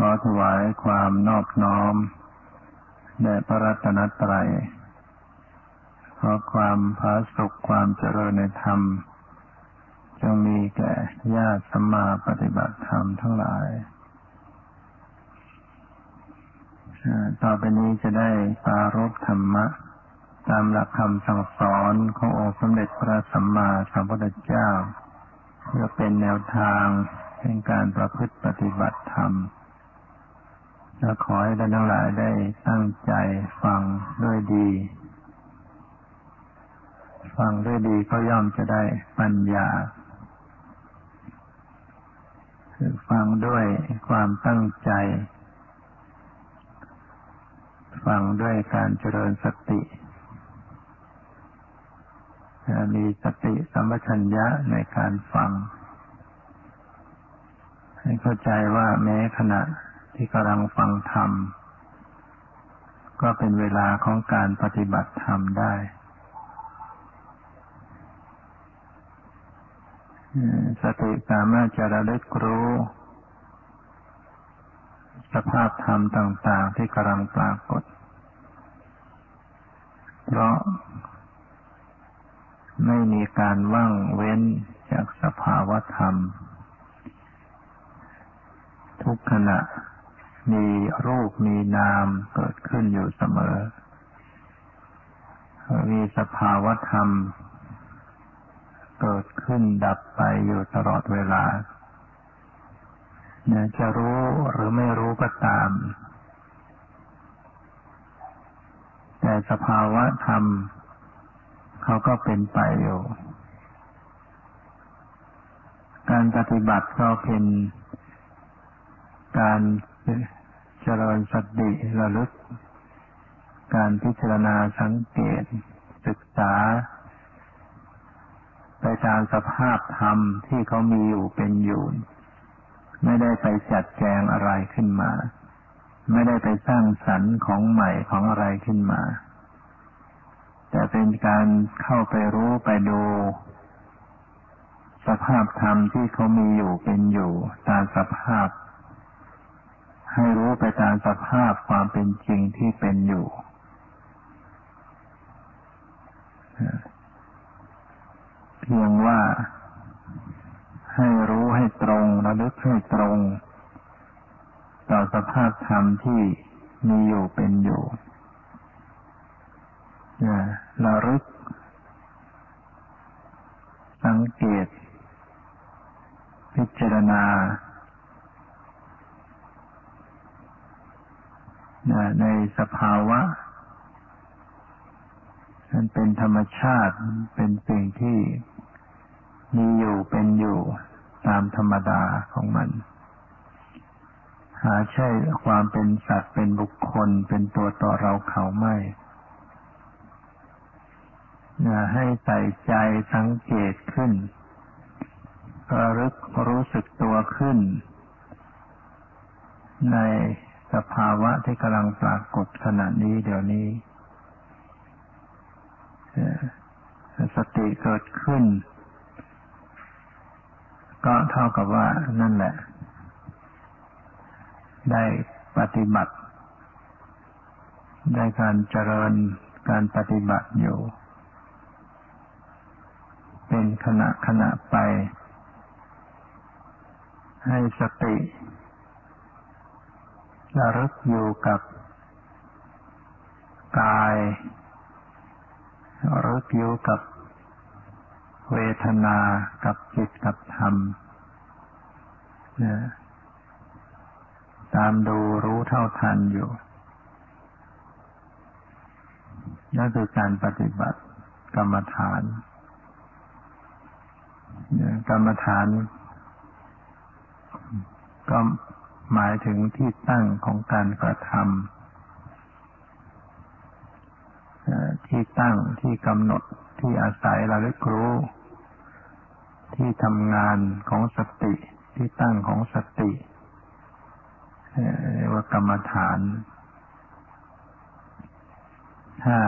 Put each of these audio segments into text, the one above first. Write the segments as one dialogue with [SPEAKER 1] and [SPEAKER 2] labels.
[SPEAKER 1] ขอถวายความนอบน้อมแด่พระรัตนตรัย ขอความพาสุขความเจริญในธรรม จงมีแก่ญาติสัมมาปฏิบัติธรรมทั้งหลาย ต่อไปนี้จะได้ปารบธรรมะ ตามหลักคำสั่งสอนขององค์สมเด็จพระสัมมาสัมพุทธเจ้า เพื่อเป็นแนวทางในการประพฤติปฏิบัติธรรม และขอให้ท่านทั้งหลายได้ตั้งใจฟังด้วยดี ฟังด้วยดีก็ย่อมจะได้ปัญญา คือฟังด้วยความตั้งใจ ฟังด้วยการเจริญสติมีสติสัมปชัญญะในการฟัง ให้เข้าใจว่าแม้ขณะ ที่กำลังฟังธรรม ก็เป็นเวลาของการปฏิบัติธรรมได้ สติสามารถจะระลึกรู้ สภาพธรรมต่าง ๆ ที่กำลังปรากฏ เพราะไม่มีการว่างเว้นจากสภาวะธรรม ทุกขณะ มีรูปมีนามเกิดขึ้นอยู่เสมอ มีสภาวธรรม เกิดขึ้นดับไปอยู่ตลอดเวลาจะรู้หรือไม่รู้ก็ตาม แต่สภาวะธรรม เขาก็เป็นไปอยู่ การปฏิบัติก็เป็นการ จริญสติระลึก การพิจารณาสังเกต ศึกษา ไปตามสภาพธรรมที่เขามีอยู่เป็นอยู่ ไม่ได้ไปจัดแจงอะไรขึ้นมา ไม่ได้ไปสร้างสรรค์ของใหม่ของอะไรขึ้นมา แต่เป็นการเข้าไปรู้ไปดูสภาพธรรมที่เขามีอยู่เป็นอยู่ ตามสภาพ ให้รู้ไปตามสภาพความเป็นจริงที่เป็นอยู่ เพียงว่าให้รู้ให้ตรงระลึกให้ตรง ต่อสภาพธรรมที่มีอยู่เป็นอยู่ระลึก สังเกต พิจารณา ในสภาวะมันเป็นธรรมชาติเป็นสิ่งที่มีอยู่เป็นอยู่ตามธรรมดาของมัน หาใช่ความเป็นสัตว์เป็นบุคคลเป็นตัวต่อเราเขาไม่ให้ใส่ใจสังเกตขึ้นระลึกรู้สึกตัวขึ้น ใน สภาวะที่กำลังปรากฏขณะนี้เดี๋ยวนี้สติเกิดขึ้น ก็เท่ากับว่านั่นแหละ ได้ปฏิบัติ ได้การเจริญการปฏิบัติอยู่ เป็นขณะขณะไป ให้สติ ระลึกอยู่กับกายระลึกอยู่กับเวทนา กับจิต กับธรรมนะตามดูรู้เท่าทันอยู่นั่นคือการปฏิบัติกรรมฐาน กรรมฐานก็ หมายถึงที่ตั้งของการกระทำที่ตั้งที่กำหนดที่อาศัยระลึกรู้ ที่ทำงานของสติ ที่ตั้งของสติเรียกว่ากรรมฐาน ถ้า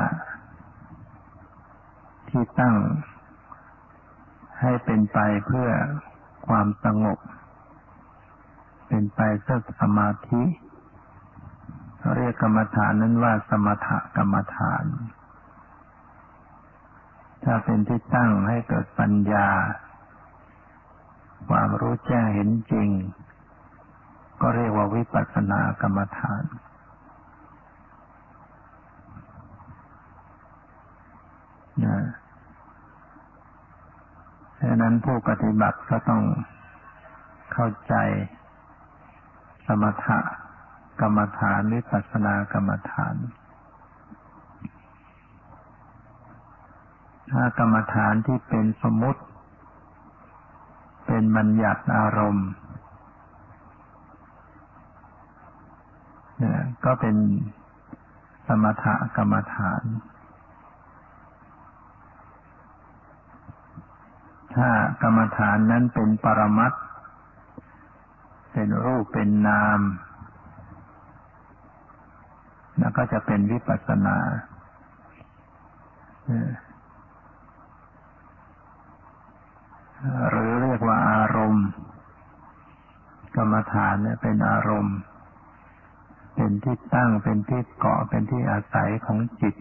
[SPEAKER 1] ที่ตั้งให้เป็นไปเพื่อความสงบ เป็นไปเพื่อสมาธิเรียกกรรมฐานนั้นว่าสมถกรรมฐาน ถ้าเป็นที่ตั้งให้เกิดปัญญา ความรู้แจ้งเห็นจริง ก็เรียกว่าวิปัสสนากรรมฐานนะฉะนั้นผู้ปฏิบัติก็ต้องเข้าใจ มถะกรรมฐานวิปัสสนากรรมฐาน ถ้ากรรมฐานที่เป็นสมมติ เป็นบัญญัติอารมณ์เนี่ยก็เป็นสมถะกรรมฐาน ถ้ากรรมฐานนั้นเป็นปรมัต เป็นรูปเป็นนาม แล้วก็จะเป็นวิปัสสนาหรือเรียกว่าอารมณ์ กรรมฐานเนี่ยเป็นอารมณ์ เป็นที่ตั้งเป็นที่เกาะเป็นที่อาศัยของจิต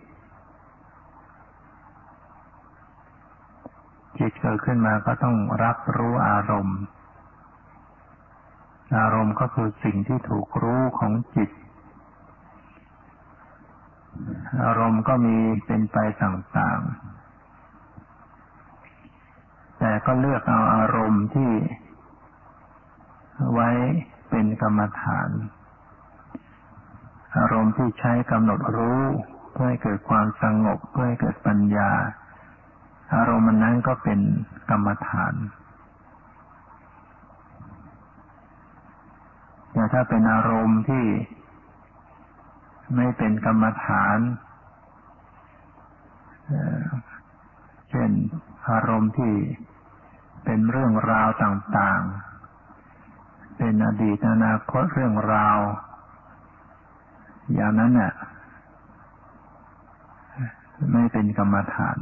[SPEAKER 1] จิตเกิดขึ้นมาก็ต้องรับรู้อารมณ์ อารมณ์ก็คือสิ่งที่ถูกรู้ของจิต อารมณ์ก็มีเป็นไปต่างๆ แต่ก็เลือกเอาอารมณ์ที่ไว้เป็นกรรมฐาน อารมณ์ที่ใช้กำหนดรู้เพื่อให้เกิดความสงบเพื่อให้เกิดปัญญา อารมณ์นั้นก็เป็นกรรมฐาน แต่ถ้าเป็นอารมณ์ที่ไม่เป็นกรรมฐาน เช่นอารมณ์ที่เป็นเรื่องราวต่างๆ เป็นอดีตอนาคตเรื่องราว อย่างนั้นน่ะไม่เป็นกรรมฐาน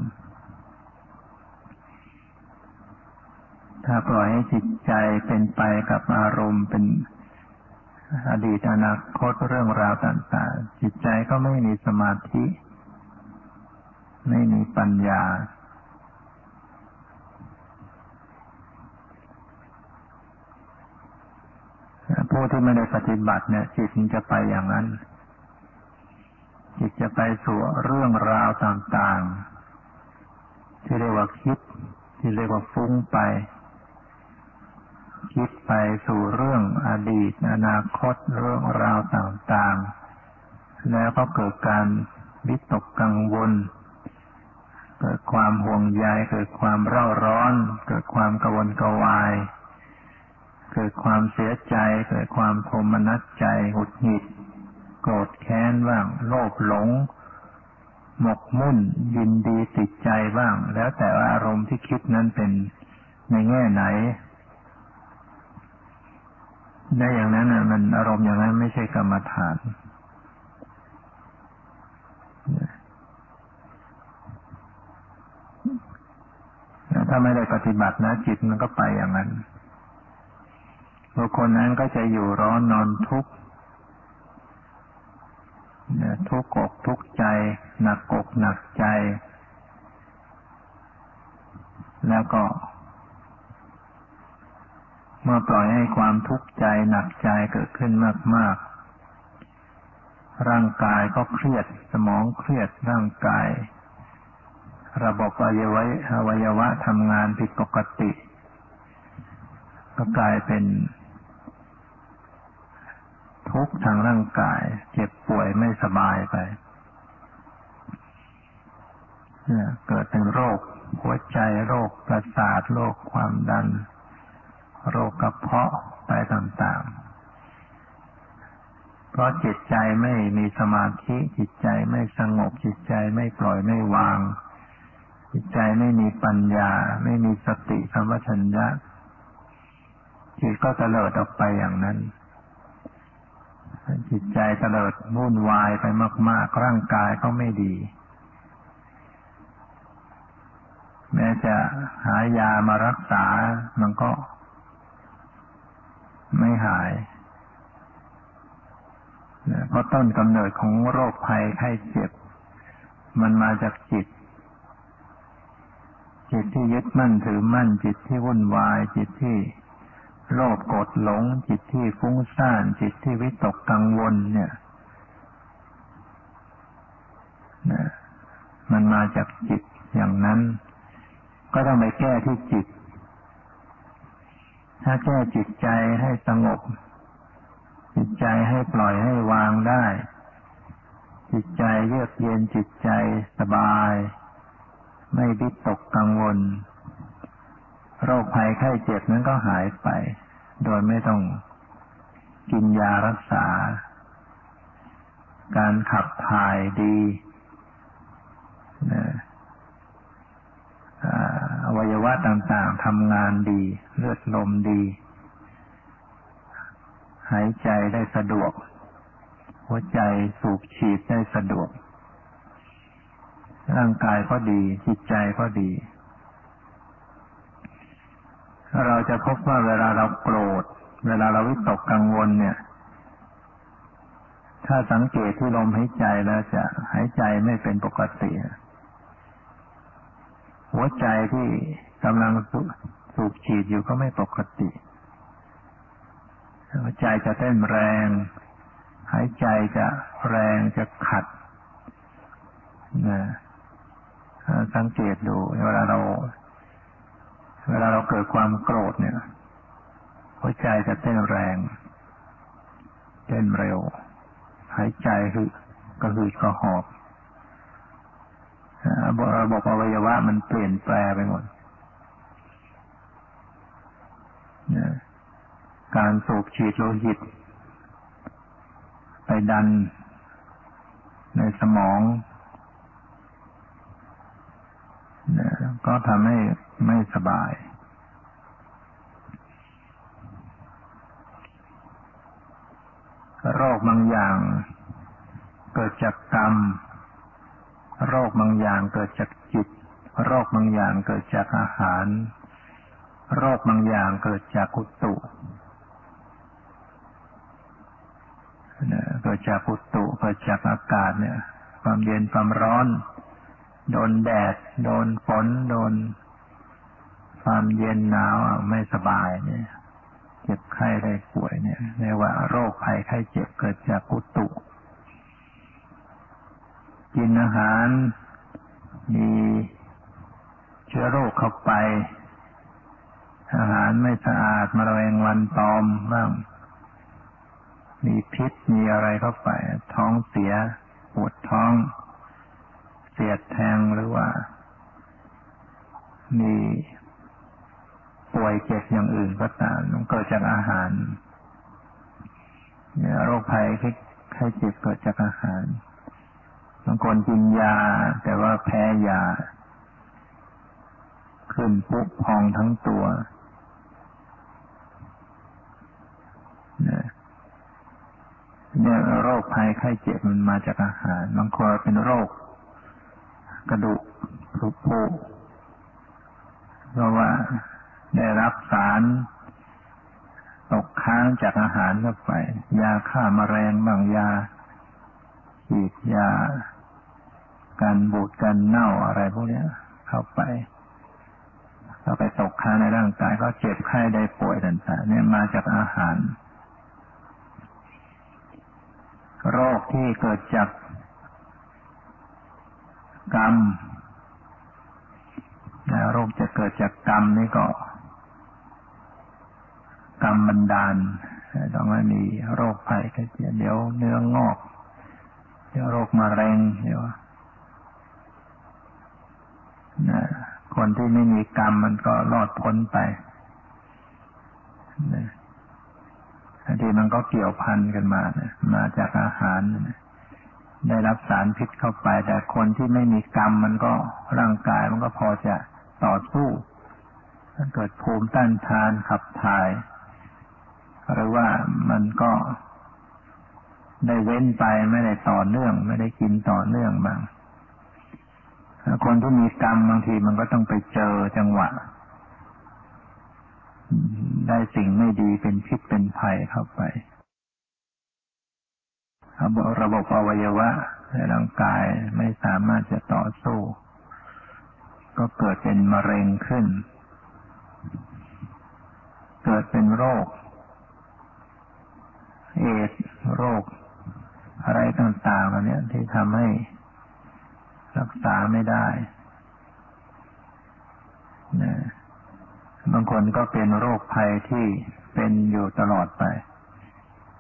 [SPEAKER 1] ถ้าปล่อยให้จิตใจเป็นไปกับอารมณ์เป็น อดีตอนาคตเรื่องราวต่างๆ จิตใจก็ไม่มีสมาธิ ไม่มีปัญญา ผู้ที่ไม่ได้ปฏิบัติเนี่ย จิตจะไปอย่างนั้น จิตจะไปสู่เรื่องราวต่างๆ ที่เรียกว่าคิด ที่เรียกว่าฟุ้งไป คิดไปสู่เรื่องอดีต อนาคตเรื่องราวต่างๆ แล้วก็เกิดการวิตกกังวล เกิดความห่วงใยเกิดความเร่าร้อน เกิดความกวนกวาย เกิดความเสียใจ เกิดความโทมนัสใจหุดหงิด โกรธแค้นบ้างโลภหลง หมกมุ่น ยินดีติดใจบ้าง แล้วแต่ว่าอารมณ์ที่คิดนั้นเป็นในแง่ไหน ได้อย่างนั้นมันอารมณ์อย่างนั้นไม่ใช่กรรมฐานถ้าไม่ได้ปฏิบัตินะ จิตมันก็ไปอย่างนั้นบุคคลนั้นก็จะอยู่ร้อนนอนทุกข์ทุกข์อกทุกข์ใจ หนักอกหนักใจ แล้วก็ เมื่อปล่อยให้ความทุกข์ใจหนักใจเกิดขึ้นมาก ๆ ร่างกายก็เครียด สมองเครียดร่างกาย ระบบอวัยวะอวัยวะทำงานผิดปกติ ก็กลายเป็น ทุกข์ทางร่างกาย เจ็บป่วยไม่สบายไปเนี่ยเกิดเป็นโรค หัวใจโรคประสาทโรคความดัน โรคกระเพาะไปต่างๆ เพราะจิตใจไม่มีสมาธิ จิตใจไม่สงบ จิตใจไม่ปล่อยไม่วาง จิตใจไม่มีปัญญา ไม่มีสติสัมปชัญญะจิตก็เตลิดออกไปอย่างนั้นจิตใจเตลิดวุ่นวายไปมาก ๆ ร่างกายก็ไม่ดี แม้จะหายามารักษา มันก็ ไม่หายเพราะต้นกำเนิดของโรคภัยไข้เจ็บ มันมาจากจิต จิตที่ยึดมั่นถือมั่น จิตที่วุ่นวาย จิตที่โลภโกรธหลง จิตที่ฟุ้งซ่าน จิตที่วิตกกังวล เนี่ยมันมาจากจิตอย่างนั้น ก็ต้องไปแก้ที่จิต ถ้าแก้จิตใจให้สงบ จิตใจให้ปล่อยให้วางได้ จิตใจเยือกเย็นจิตใจสบาย ไม่วิตกกังวล โรคภัยไข้เจ็บนั้นก็หายไป โดยไม่ต้องกินยารักษา การขับถ่ายดีอ วัยวะต่างๆทำงานดี เลือดลมดี หายใจได้สะดวก หัวใจสูบฉีดได้สะดวก ร่างกายก็ดี จิตใจก็ดี เราจะพบว่าเวลาเราโกรธ เวลาเราวิตกกังวลเนี่ย ถ้าสังเกตที่ลมหายใจแล้วจะหายใจไม่เป็นปกติ หัวใจที่กำลังสูบฉีดอยู่ก็ไม่ปกติ หัวใจจะเต้นแรง หายใจจะแรงจะขัดนะสังเกตดูเวลาเรา เวลาเราเกิดความโกรธเนี่ย หัวใจจะเต้นแรง เต้นเร็ว หายใจคือกระหืดกระหอบ ระบบอวัยวะมันเปลี่ยนแปลไปหมดการสูบฉีดโลหิต ไปดันในสมอง ก็ทำให้ไม่สบายโรคบางอย่างเกิดจากกรรม โรคบางอย่างเกิดจากจิต โรคบางอย่างเกิดจากอาหาร โรคบางอย่างเกิดจากกุตุเกิดจากกุตุเกิดจากอากาศเนี่ย ความเย็นความร้อน โดนแดด โดนฝนโดน ความเย็นหนาวไม่สบายเนี่ย เจ็บไข้ได้ป่วยเนี่ยเรียกว่าโรคภัยไข้เจ็บเกิดจากกุตุ กินอาหาร มีเชื้อโรคเข้าไป อาหารไม่สะอาดมาแรงวันตอมบ้าง มีพิษมีอะไรเข้าไป ท้องเสียปวดท้อง เสียดแทงหรือว่า มีป่วยเจ็บอย่างอื่นก็ตามมันเกิดจากอาหารโรคภัยไข้เจ็บเกิดจากอาหาร บางคนกินยา แต่ว่าแพ้ยา ขึ้นปุ๊บพองทั้งตัวเนี่ยโรคภัยไข้เจ็บมันมาจากอาหารบางคนเป็นโรค กระดูกผุผุเพราะว่าได้รับสารตกค้างจากอาหารเข้าไป ยาฆ่ามาแมลงบางยาฉีดยา การบูดการเน่าอะไรพวกนี้เข้าไปเข้าไปตกค้างในร่างกายก็เจ็บไข้ได้ป่วยต่างๆเนี่ยมาจากอาหาร โรคที่เกิดจากกรรมโรคจะเกิดจากกรรมนี่ก็ กรรมบันดาลต้องไม่มีโรคภัยก็เดี๋ยวเนื้องอก เดี๋ยวโรคมะเร็งเดี๋ยวะ คนที่ไม่มีกรรมมันก็รอดพ้นไปนะทีมันก็เกี่ยวพันกันมานะมาจากอาหารนะได้รับสารพิษเข้าไป แต่คนที่ไม่มีกรรมมันก็ร่างกายมันก็พอจะต่อสู้ถ้าเกิดภูมิต้านทานขับถ่าย หรือว่ามันก็ได้เว้นไปไม่ได้ต่อเนื่อง ไม่ได้กินต่อเนื่องบาง คนที่มีกรรมบางทีมันก็ต้องไปเจอจังหวะ ได้สิ่งไม่ดีเป็นพิษเป็นภัยเข้าไประบบอวัยวะในร่างกายไม่สามารถจะต่อสู้ ก็เกิดเป็นมะเร็งขึ้น เกิดเป็นโรค เอดโรค อะไรต่างๆเหล่านี้ที่ทำให้ รักษาไม่ได้นะบางคนก็เป็นโรคภัยที่เป็นอยู่ตลอดไป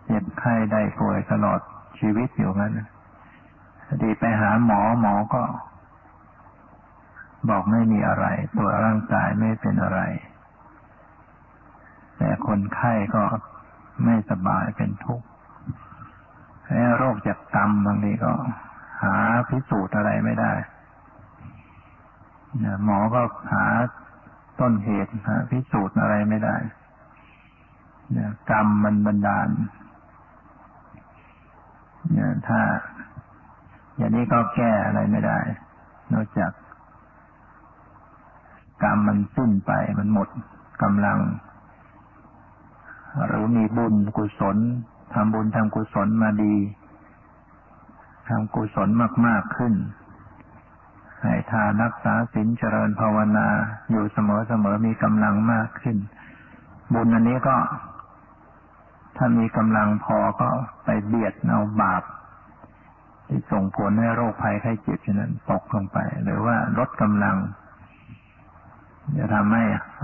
[SPEAKER 1] เจ็บไข้ได้ป่วยตลอดชีวิตอยู่งั้นดีไปหาหมอหมอก็ บอกไม่มีอะไร ตัวร่างกายไม่เป็นอะไร แต่คนไข้ก็ไม่สบายเป็นทุกข์โรคจากกรรมบางทีก็ หาพิสูจน์อะไรไม่ได้หมอก็หาต้นเหตุหาพิสูจน์อะไรไม่ได้กรรมมันบันดาลเนี่ยถ้า อย่างนี้ก็แก้อะไรไม่ได้ นอกจากกรรมมันสิ้นไปมันหมดกำลัง หรือมีบุญกุศลทำบุญทำกุศลมาดี ทำกุศลมาก ๆ ขึ้น ให้ทานรักษาศีลเจริญภาวนาอยู่เสมอๆมีกำลังมากขึ้น บุญอันนี้ก็ ถ้ามีกำลังพอก็ไปเบียดเอาบาปที่ส่งผลให้โรคภัยไข้เจ็บฉะนั้นตกลงไป หรือว่าลดกำลัง จะทำให้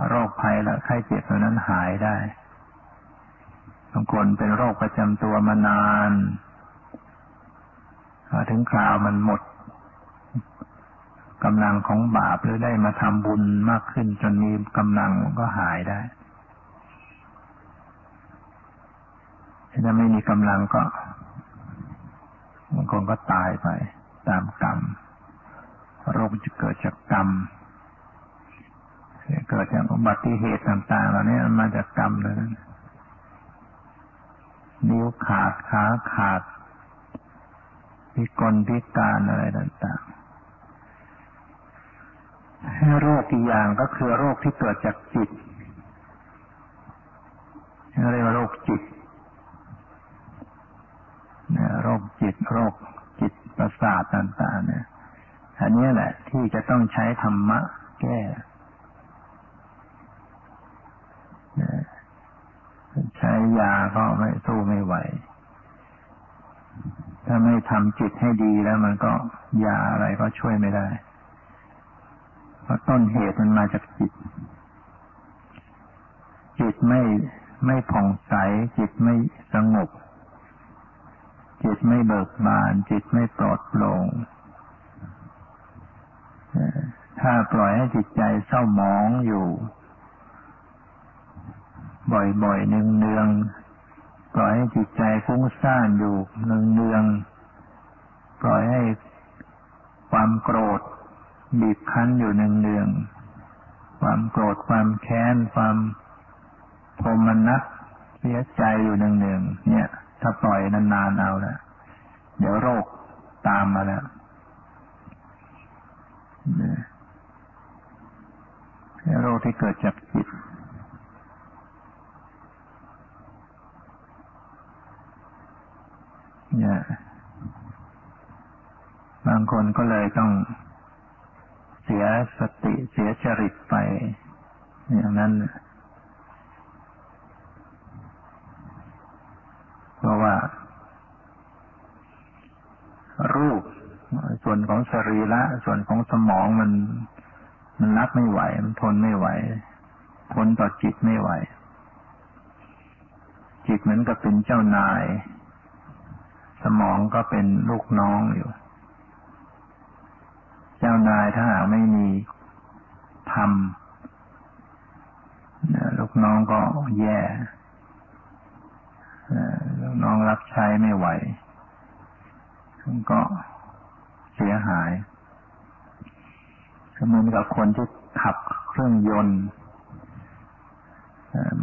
[SPEAKER 1] โรคภัยและไข้เจ็บนั้นหายได้บางคนเป็นโรคประจำตัวมานาน ถึงคราวมันหมดกำลังของบาปหรือได้มาทำบุญมากขึ้นจนมีกำลังก็หายได้ ถ้าไม่มีกำลังก็บางคนก็ตายไป ตามกรรม โรคจะเกิดจากกรรม เกิดจากอุบัติเหตุต่างๆเหล่านี้มาจากกรรมเลยนนิ้วขาดขาขาด พิกลพิการอะไรต่างๆโรคอีกอย่างก็คือโรคที่เกิดจากจิตเรียกว่าโรคจิตโรคจิต โรคจิตประสาทต่างๆเนี่ยอันนี้แหละ ที่จะต้องใช้ธรรมะแก้ใช้ยาก็ไม่สู้ไม่ไหว ถ้าไม่ทำจิตให้ดีแล้วมันก็ยาอะไรก็ช่วยไม่ได้ เพราะต้นเหตุมันมาจากจิต จิตไม่ไม่ผ่องใส จิตไม่สงบ จิตไม่เบิกบาน จิตไม่ปลอดโปร่งถ้าปล่อยให้จิตใจเศร้าหมองอยู่ บ่อยๆเนืองๆ ปล่อยให้จิตใจฟุ้งซ่านอยู่เนืองๆปล่อยให้ความโกรธ บีบคั้นอยู่เนืองๆความโกรธความแค้น ความโทมนัสเสียใจอยู่เนืองๆเนี่ย ถ้าปล่อยนานๆเอาละเดี๋ยวโรคตามมาแล้วโรคที่เกิดจากจิต เนี่ยบางคนก็เลยต้องเสียสติเสียจริตไป อย่างนั้น เพราะว่า รูป ส่วนของสรีระส่วนของสมองมัน มันรับไม่ไหว มันทนไม่ไหว ทนต่อจิตไม่ไหว จิตเหมือนกับเป็นเจ้านาย สมองก็เป็นลูกน้องอยู่ เจ้านายถ้าหากไม่มีทำลูกน้องก็แย่ลูกน้องรับใช้ไม่ไหวก็เสียหายเหมือนกับคนที่ขับเครื่องยนต์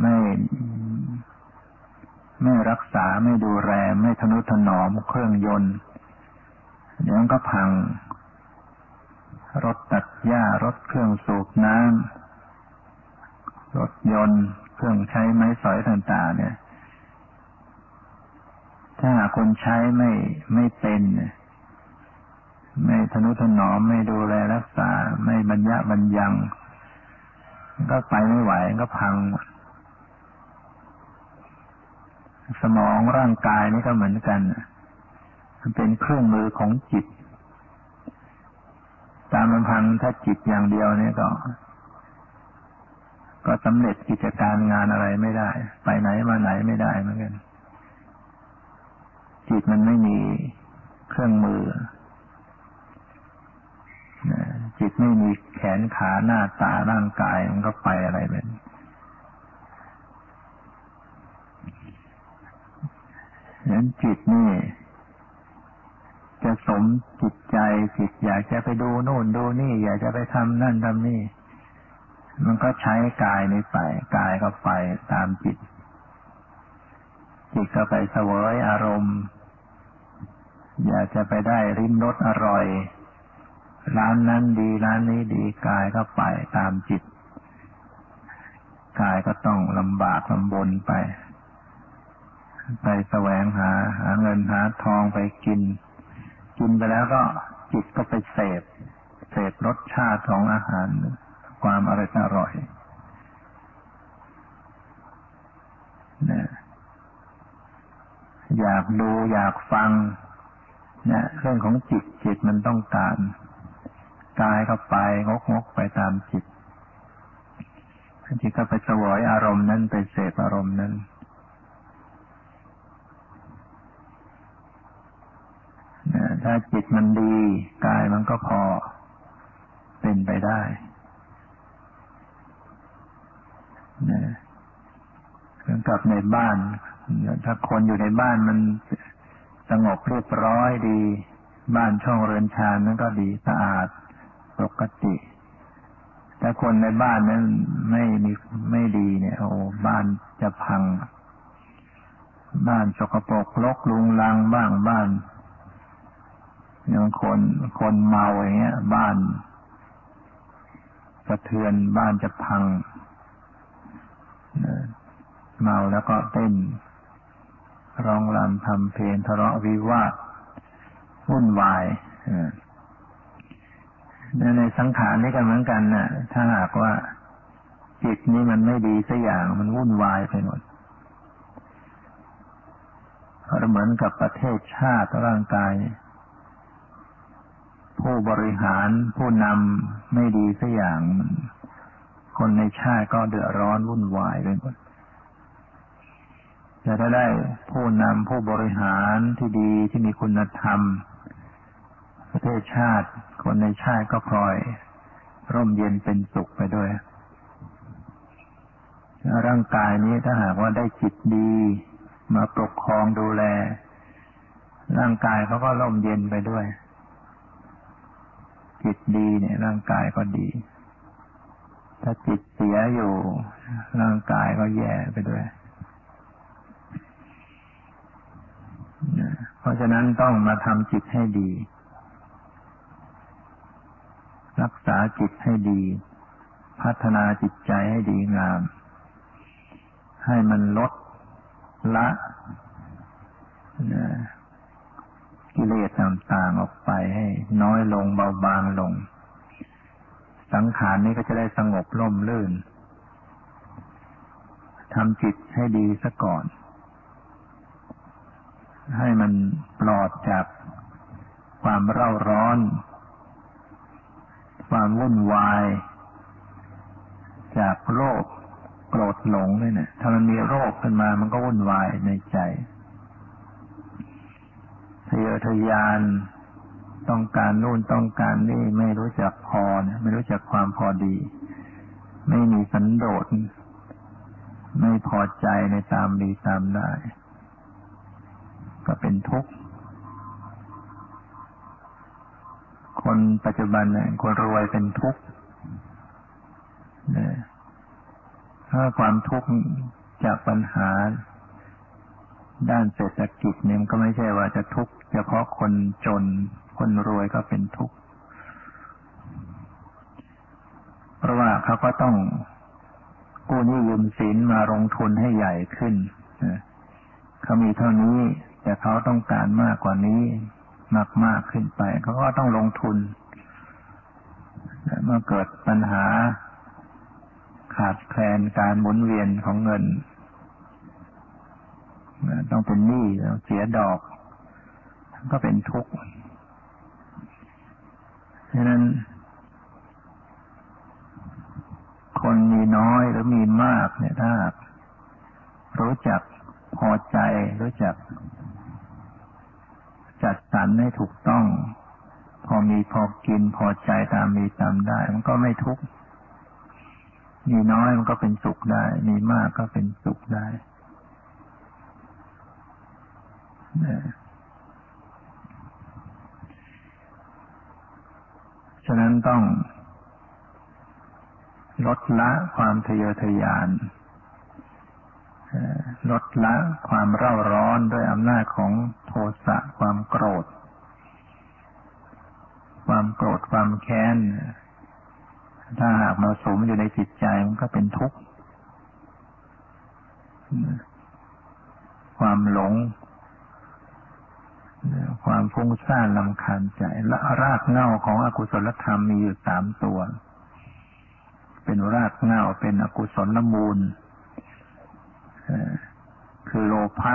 [SPEAKER 1] ไม่ ไม่รักษาไม่ดูแลไม่ทนุถนอมเครื่องยนต์ เดี๋ยวก็พัง รถตัดหญ้ารถเครื่องสูบน้ำรถยนต์เครื่องใช้ไม้สอยต่างๆเนี่ย ถ้าคนใช้ไม่ไม่เป็นไม่ทนุถนอมไม่ดูแลรักษา ไม่บรรยะบรรยัง ก็ไปไม่ไหวก็พัง สมองร่างกายนี่ก็เหมือนกันมันเป็นเครื่องมือของจิต ตามลำพังถ้าจิตอย่างเดียวเนี่ยก็ ก็สำเร็จกิจการงานอะไรไม่ได้ ไปไหนมาไหนไม่ได้เหมือนกัน จิตมันไม่มีเครื่องมือ จิตไม่มีแขนขาหน้าตาร่างกายมันก็ไปอะไรเป็นฉะ นั้นจิตนี่จะสมจิตใจจิตอยากจะไปดูโน่นดูนี่ อยากจะไปทำนั่นทำนี่ มันก็ใช้กายนี้ไปกายก็ไปตามจิต จิตก็ไปเสวยอารมณ์ อยากจะไปได้ริมรสอร่อย ร้านนั้นดีร้านนี้ดีกายก็ไปตามจิต กายก็ต้องลำบากลำบนไป ไปแสวงหา หาเงินหาทองไปกิน กินไปแล้วก็จิตก็ไปเสพ เสพรสชาติของอาหาร ความอร่อยอร่อยนะอยากดูอยากฟังเนี่ยเรื่องของจิตจิตมันต้องการกายก็ไปงกงกไปตามจิตจิตก็ไปสวยอารมณ์นั้นไปเสพอารมณ์นั้น ถ้าจิตมันดี กายมันก็พอเป็นไปได้นะเหมือนกับในบ้าน ถ้าคนอยู่ในบ้านมันสงบเรียบร้อยดี บ้านช่องเรือนชานนั้นก็ดีสะอาดปกติแต่คนในบ้านนั้นไม่มีไม่ดีเนี่ยโอ้บ้านจะพัง บ้านสกปรกลกลุงลังบ้างบ้าน อย่างคนคนเมาอย่างเงี้ย บ้านสะเทือนบ้านจะพังเมาแล้วก็เต้นร้องรำทำเพลงทะเลาะวิวาทวุ่นวายในสังขารนี่ก็เหมือนกันนะ่ะ ถ้าหากว่าจิตนี้มันไม่ดีสักอย่างมันวุ่นวายไปหมดเราเหมือนกับประเทศชาติร่างกาย ผู้บริหารผู้นำไม่ดีสักอย่าง คนในชาติก็เดือดร้อนวุ่นวายไปหมดจะได้ผู้นำผู้บริหารที่ดีที่มีคุณธรรม ประเทศชาติ คนในชาติก็พลอย ร่มเย็นเป็นสุขไปด้วย ร่างกายนี้ถ้าหากว่าได้จิตดีมาปกครองดูแล ร่างกายเขาก็ร่มเย็นไปด้วย จิตดีเนี่ยร่างกายก็ดี ถ้าจิตเสียอยู่ ร่างกายก็แย่ไปด้วย เพราะฉะนั้นต้องมาทำจิตให้ดี รักษาจิตให้ดี พัฒนาจิตใจให้ดีงาม ให้มันลดละ กิเลสต่างๆออกไปให้ น้อยลงเบาบางลง สังขารนี้ก็จะได้สงบร่มรื่นทำจิตให้ดีซะก่อน ให้มันปลอดจากความเร่าร้อน ความวุ่นวาย จากโรคโกรธหลงนี่เนี่ยถ้ามันมีโรคขึ้นมามันก็วุ่นวายในใจ ทะเยอทะยาน ต้องการนู่นต้องการนี่ไม่รู้จักพอเนี่ยไม่รู้จักความพอดี ไม่มีสันโดษไม่พอใจในตามดีตามได้ ก็เป็นทุกข์คนปัจจุบันเนี่ยคนรวยเป็นทุกข์เนี่ยถ้าความทุกข์จากปัญหา ด้านเศรษฐกิจเนี่ยก็ไม่ใช่ว่าจะทุกข์เฉพาะคนจน คนรวยก็เป็นทุกข์ เพราะว่าเขาก็ต้องกู้หนี้ยืมสินมาลงทุนให้ใหญ่ขึ้นเขามีเท่านี้ แต่เขาต้องการมากกว่านี้มากมากขึ้นไป เขาก็ต้องลงทุนเมื่อเกิดปัญหาขาดแคลนการหมุนเวียนของเงิน ต้องเป็นหนี้เสียดอก ก็เป็นทุกข์ฉะนั้น คนมีน้อยหรือมีมากเนี่ยถ้า รู้จักพอใจ รู้จัก จัดสรรให้ถูกต้อง พอมีพอกินพอใจตามมีตามได้ มันก็ไม่ทุกข์มีน้อยมันก็เป็นสุขได้ มีมากก็เป็นสุขได้ ฉะนั้นต้องลดละความทะเยอทะยานลดละความเร่าร้อนด้วยอำนาจของโทสะความโกรธ ความโกรธความแค้น ถ้าหากมาสมอยู่ในจิตใจมันก็เป็นทุกข์ ความหลง ความฟุ้งซ่านลำคาญใจ และรากเหง้าของอกุศลธรรมมีอยู่สามตัว เป็นรากเหง้าเป็นอกุศลมูลคือโลภะ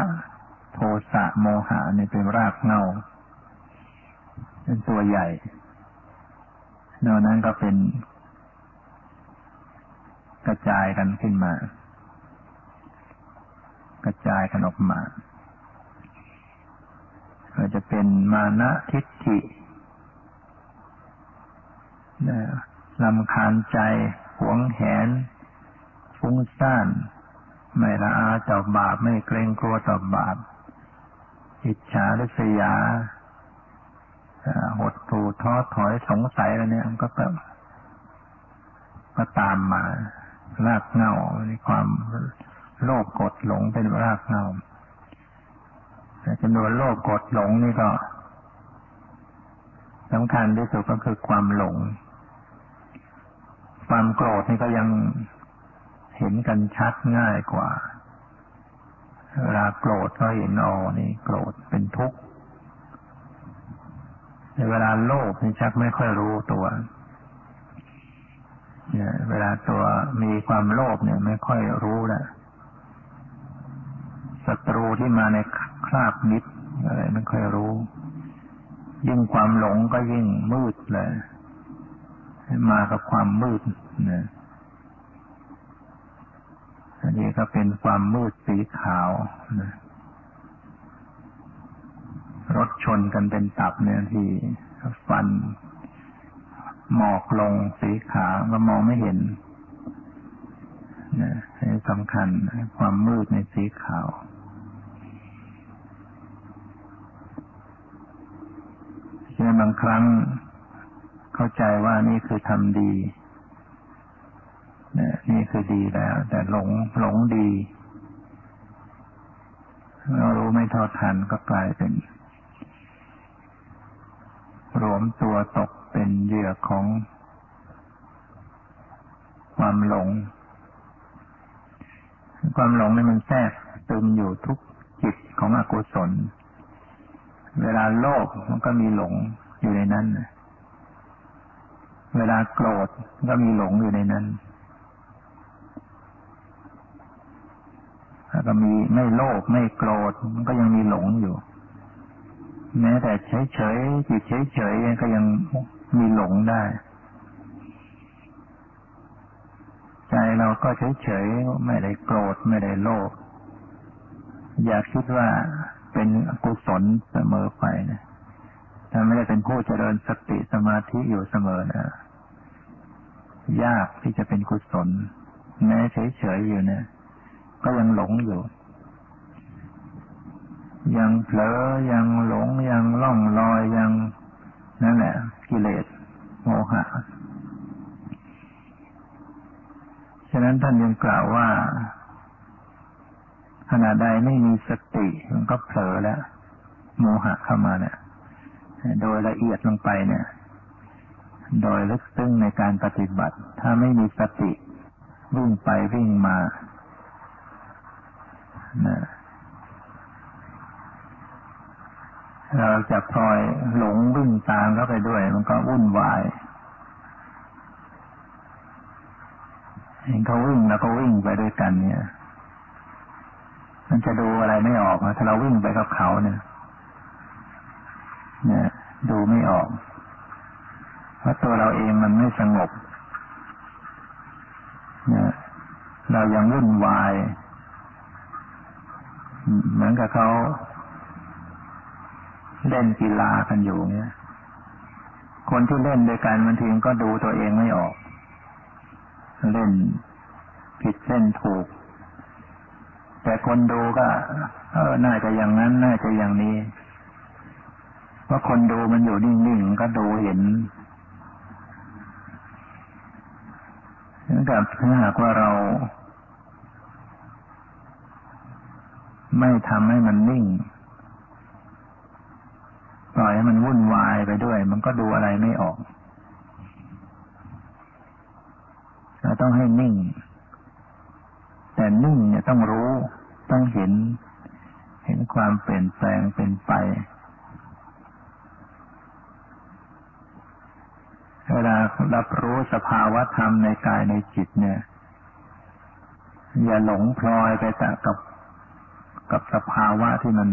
[SPEAKER 1] โทสะโมหะเนี่ยเป็นรากเหง้าเป็นตัวใหญ่นอกนั้นก็เป็นกระจายกันขึ้นมา กระจายกันออกมา ก็จะเป็นมานะทิฏฐิลำคาญใจ หวงแหน ฟุ้งซ่าน ไม่ละอาต่อบาป ไม่เกรงกลัวต่อบาป อิจฉาริษยา หดถูท้อถอยสงสัยอะไรเนี่ยมันก็แบบก็ตามมา รากเงาในความโลภกดหลงเป็นรากเงา แต่จำนวนโลภกดหลงนี่ก็สำคัญที่สุดก็คือความหลง ความโกรธนี่ก็ยังเห็นกันชัดง่ายกว่าเวลาโกรธก็เห็นอ๋อนี่โกรธเป็นทุกข์ในเวลาโลภนี่ชักไม่ค่อยรู้ตัวเนี่ยเวลาตัวมีความโลภเนี่ย ไม่ค่อยรู้แหละศัตรูที่มาใน คราบมิตรอะไรไม่ค่อยรู้ ยิ่งความหลงก็ยิ่งมืดเลยมากับความมืดเนี่ยอันนี้ก็เป็นความมืดสีขาวนะรถชนกันเป็นตับเนี่ยที่ฟันหมอกลงสีขาวก็มองไม่เห็นนะนี่สำคัญความมืดในสีขาวเช่น บางครั้งเข้าใจว่านี่คือทำดีนี่คือดีแล้ว แต่หลงหลงดีเรารู้ไม่ทอดทันก็กลายเป็นรวมตัวตกเป็นเหยื่อของความหลง ความหลงนี่มันแทรกซึมอยู่ทุกจิตของอกุศล เวลาโลภมันก็มีหลง อยู่ในนั้นเวลาโกรธก็มีหลงอยู่ในนั้นแล้วก็มีไม่โลภไม่โกรธมันก็ยังมีหลงอยู่ แม้แต่เฉยเฉยจิตเฉยเฉยก็ยังมีหลงได้ ใจเราก็เฉยเฉยไม่ได้โกรธไม่ได้โลภอยากคิดว่าเป็นกุศลเสมอไปนะ ไม่ได้เป็นผู้เจริญสติสมาธิอยู่เสมอนะ ยากที่จะเป็นกุศล แม้เฉยเฉยอยู่เนี่ย ก็ยังหลงอยู่ ยังเผลอยังหลงยังล่องลอยยังนั่นแหละ กิเลสโมหะฉะนั้นท่านยังกล่าวว่าขณะใดไม่มีสติมันก็เผลอแล้วโมหะเข้ามาเนี่ย โดยละเอียดลงไปเนี่ย โดยลึกซึ้งในการปฏิบัติ ถ้าไม่มีสติ วิ่งไปวิ่งมาเราจะพลอยหลงวิ่งตามเข้าไปด้วย มันก็วุ่นวายเห็นเขาวิ่งแล้วก็วิ่งไปด้วยกันเนี่ย มันจะดูอะไรไม่ออกนะถ้าเราวิ่งไปกับเขาเนี่ย ดูไม่ออกเพราะตัวเราเองมันไม่สงบเนี่ยเรายังวุ่นวาย เหมือนกับเขาเล่นกีฬากันอยู่เนี่ยคนที่เล่นด้วยกันบางทีก็ดูตัวเองไม่ออก เล่นผิดเล่นถูก แต่คนดูก็ เออ น่าจะอย่างนั้น น่าจะอย่างนี้ เพราคนดูมันอยู่นิ่งๆก็ดูเห็นเหมือนกับถ้าหากว่าเรา ไม่ทำให้มันนิ่ง ปล่อยให้มันวุ่นวายไปด้วย มันก็ดูอะไรไม่ออกเราต้องให้นิ่ง แต่นิ่งเนี่ยต้องรู้ ต้องเห็น เห็นความเปลี่ยนแปลงเป็นไป เวลารับรู้สภาวะธรรมในกายในจิตเนี่ย อย่าหลงพลอยไปแต่กับกับสภาวะที่มัน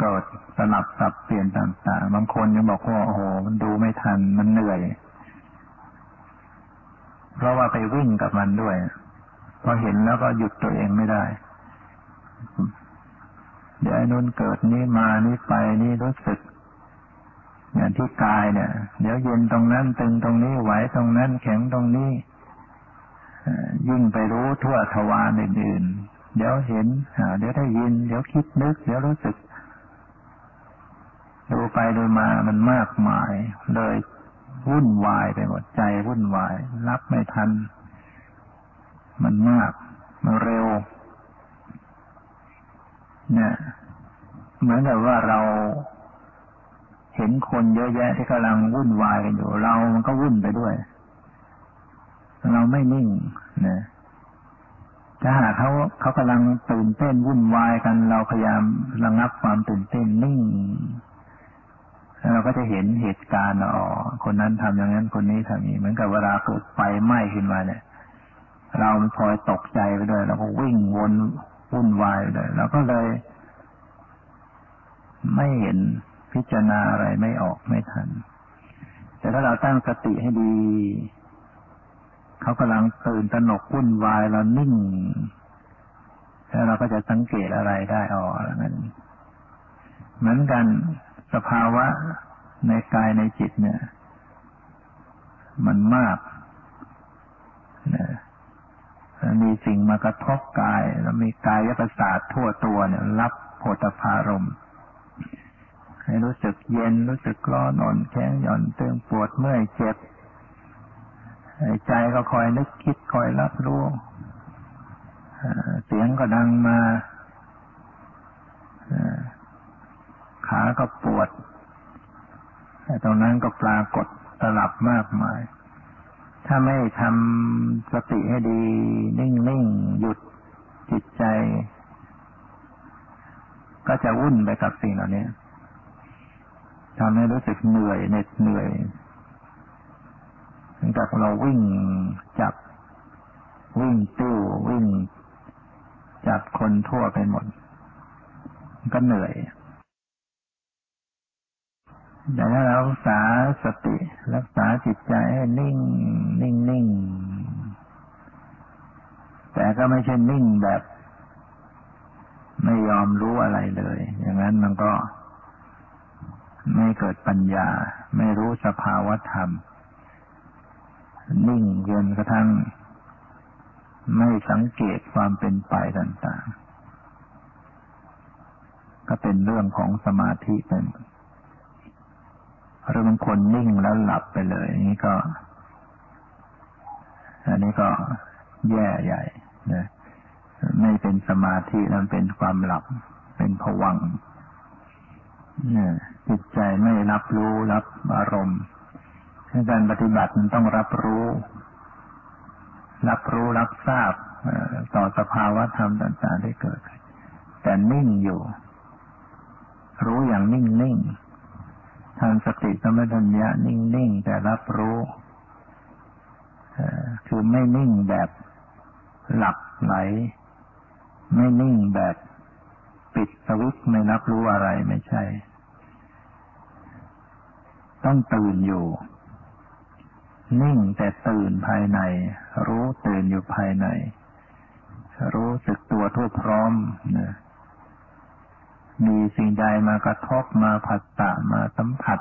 [SPEAKER 1] เกิดสลับสับเปลี่ยนต่างๆบางคนยังบอกว่าโอ้โหมันดูไม่ทันมันเหนื่อย เพราะว่าไปวิ่งกับมันด้วย พอเห็นแล้วก็หยุดตัวเองไม่ได้ เดี๋ยวนู้นเกิดนี้มานี้ไปนี่รู้สึก อย่างที่กายเนี่ย เดี๋ยวเย็นตรงนั้นตึงตรงนี้ไหวตรงนั้นแข็งตรงนี้ยิ่งไปรู้ทั่วทวารอื่นๆ เดี๋ยวเห็นเดี๋ยวได้ยิน เดี๋ยวคิดนึก เดี๋ยวรู้สึก ดูไปดูมามันมากมาย เลยวุ่นวายไปหมดใจวุ่นวาย รับไม่ทัน มันมาก มันเร็ว เนี่ย เหมือนกับว่าเรา เห็นคนเยอะแยะที่กำลังวุ่นวายกันอยู่ เรามันก็วุ่นไปด้วย เราไม่นิ่งนะถ้าหากเขาเขากำลังตื่นเต้นวุ่นวายกัน เราพยายามระงับความตื่นเต้นนิ่งเราก็จะเห็นเหตุการณ์อ๋อคนนั้นทำอย่างนั้นคนนี้ทำอย่างนี้เหมือนกับเวลาเกิดไฟไหม้ขึ้นมาเนี่ย เราพลอยตกใจไปด้วยเราก็วิ่งวนวุ่นวายเลยเราก็เลย ไม่เห็น พิจารณาอะไรไม่ออกไม่ทัน แต่ถ้าเราตั้งสติให้ดี เขากำลังตื่นตระหนกวุ่นวายเรานิ่ง แล้วเราก็จะสังเกตอะไรได้อ๋อนั้นเหมือนกันสภาวะในกายในจิตเนี่ย มันมากนะมีสิ่งมากระทบกาย แล้วมีกายยประสาททั่วตัวเนี่ย รับโผฏฐารม ให้รู้สึกเย็น รู้สึกร้อนอ่อนแข็งหย่อนตึงปวดเมื่อยเจ็บใจก็คอยนึกคิดคอยรับรู้เสียงก็ดังมาขาก็ปวดแต่ตรงนั้นก็ปรากฏตลับมากมาย ถ้าไม่ทำสติให้ดี นิ่งๆ หยุดจิตใจ ก็จะวุ่นไปกับสิ่งเหล่านี้ ทำให้รู้สึกเหนื่อยเหน็ดเหนื่อยเหมือนกับเราวิ่งจับ วิ่งตู้วิ่งจับคนทั่วไปหมด ก็เหนื่อยแต่ถ้าเรารักษาสติ รักษาจิตใจให้นิ่ง นิ่งนิ่งแต่ก็ไม่ใช่นิ่งแบบ ไม่ยอมรู้อะไรเลย อย่างนั้นมันก็ ไม่เกิดปัญญา ไม่รู้สภาวธรรม นิ่งจนกระทั่ง ไม่สังเกตความเป็นไปต่างๆ ก็เป็นเรื่องของสมาธิเป็นหรือบางคนนิ่งแล้วหลับไปเลย นี่ก็ อันนี้ก็แย่ใหญ่นะไม่เป็นสมาธินั้นเป็นความหลับ เป็นผวังเนี่ยจิตใจไม่รับรู้รับอารมณ์การปฏิบัติมันต้องรับรู้ รับรู้รับทราบต่อสภาวะธรรมต่างๆที่เกิด แต่นิ่งอยู่ รู้อย่างนิ่งๆทำสติสมัชัญญะนิ่งๆ แต่รับรู้คือไม่นิ่งแบบหลับไหล ไม่นิ่งแบบปิดสวิตไม่รับรู้อะไรไม่ใช่ ต้องตื่นอยู่ นิ่งแต่ตื่นภายใน รู้ตื่นอยู่ภายใน รู้สึกตัวทั่วพร้อมนะมีสิ่งใดมากระทบมาผัสสะมาสัมผัส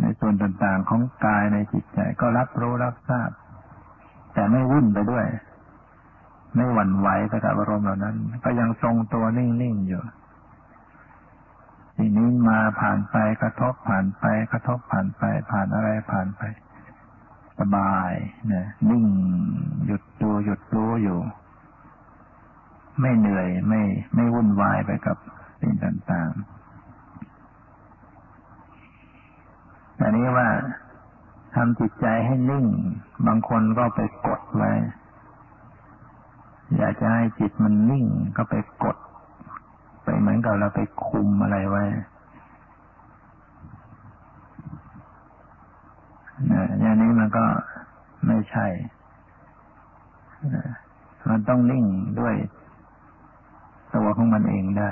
[SPEAKER 1] ในส่วนต่างๆของกายในจิตใจก็รับรู้รับทราบ แต่ไม่วุ่นไปด้วย ไม่หวั่นไหวไปกับอารมณ์เหล่านั้น ก็ยังทรงตัวนิ่งๆอยู่ สิ่งนี้มาผ่านไปกระทบผ่านไป กระทบผ่านไป ผ่านอะไรผ่านไป สบายเนี่ยนิ่งหยุดดูหยุดรู้อยู่ ไม่เหนื่อยไม่ไม่วุ่นวายไปกับสิ่งต่างๆแต่นี้ว่าทำจิตใจให้นิ่ง บางคนก็ไปกดไว้ อยากจะให้จิตมันนิ่งก็ไปกด เหมือนกับเราไปคุมอะไรไว้อย่างนี้มันก็ไม่ใช่ มันต้องนิ่งด้วยตัวของมันเองได้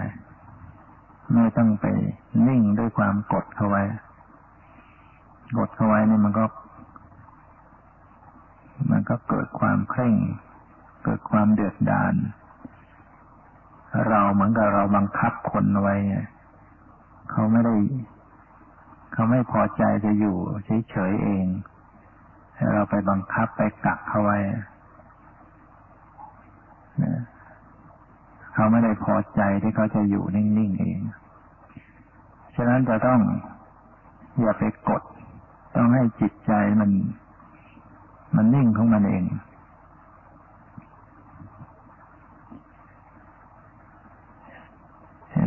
[SPEAKER 1] ไม่ต้องไปนิ่งด้วยความกดเข้าไว้ กดเข้าไว้นี่มันก็ มันก็เกิดความเคร่ง เกิดความเดือดดาล เราเหมือนกับเราบังคับคนไว้เขาไม่ได้เขาไม่พอใจจะอยู่เฉยๆเองเราไปบังคับไปกักเขาไว้เขาไม่ได้พอใจที่เขาจะอยู่นิ่งๆเอง ฉะนั้นจะต้องอย่าไปกด ต้องให้จิตใจมัน มันนิ่งของมันเอง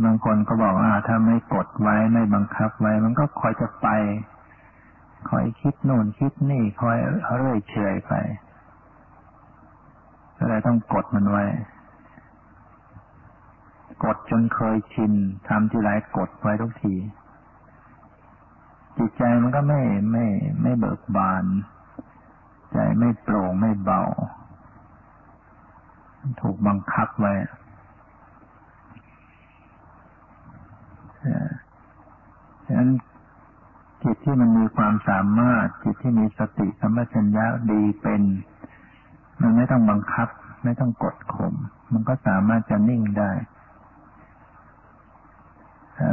[SPEAKER 1] บางคนก็บอกว่าถ้าไม่กดไว้ไม่บังคับไว้ มันก็คอยจะไป คอยคิดโน่นคิดนี่คอยเรื่อยเฉยไปก็เลยต้องกดมันไว้ กดจนเคยชินทำที่ไรกดไว้ทุกที จิตใจมันก็ไม่ไม่ไม่เบิกบาน ใจไม่โปร่งไม่เบา ถูกบังคับไว้ฉะนั้น จิตที่มันมีความสามารถ จิตที่มีสติสัมปชัญญะดีเป็น มันไม่ต้องบังคับ ไม่ต้องกดข่มมันก็สามารถจะนิ่งได้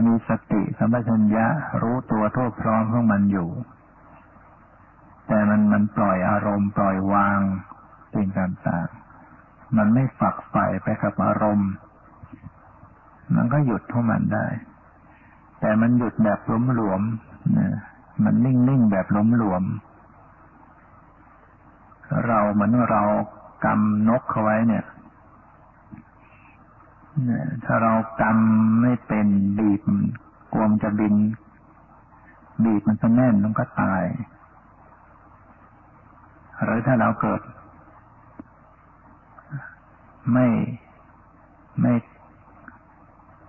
[SPEAKER 1] มีสติสัมปชัญญะรู้ตัวทั่วพร้อมของมันอยู่ แต่มันมันปล่อยอารมณ์ ปล่อยวางสิ่งต่างๆมันไม่ฝักใฝ่ไปกับอารมณ์ มันก็หยุดของมันได้ แต่มันหยุดแบบล้มหลวมนะมันนิ่งๆแบบล้มหลวม เราเหมือนเรากำนกเขาไว้เนี่ยถ้าเรากำไม่เป็นบีบกลัวมจะบิน บีบมันก็แน่นมันก็ตาย หรือถ้าเราเกิด ไม่ไม่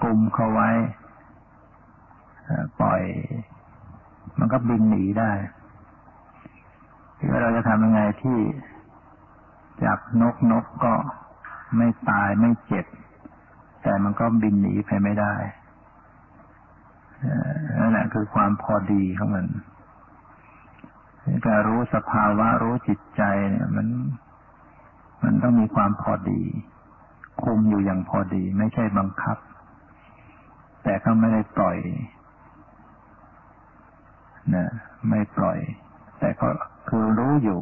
[SPEAKER 1] กลุมเขาไว้ ปล่อย มันก็บินหนีได้ที่เราจะทำยังไงที่จับนกนกก็ไม่ตายไม่เจ็บ แต่มันก็บินหนีไปไม่ได้นั่นแหละคือความพอดีของมันการรู้สภาวะรู้จิตใจเนี่ย มัน มันต้องมีความพอดี คุมอยู่อย่างพอดี ไม่ใช่บังคับ แต่ก็ไม่ได้ปล่อย นะไม่ปล่อย แต่ก็คือรู้อยู่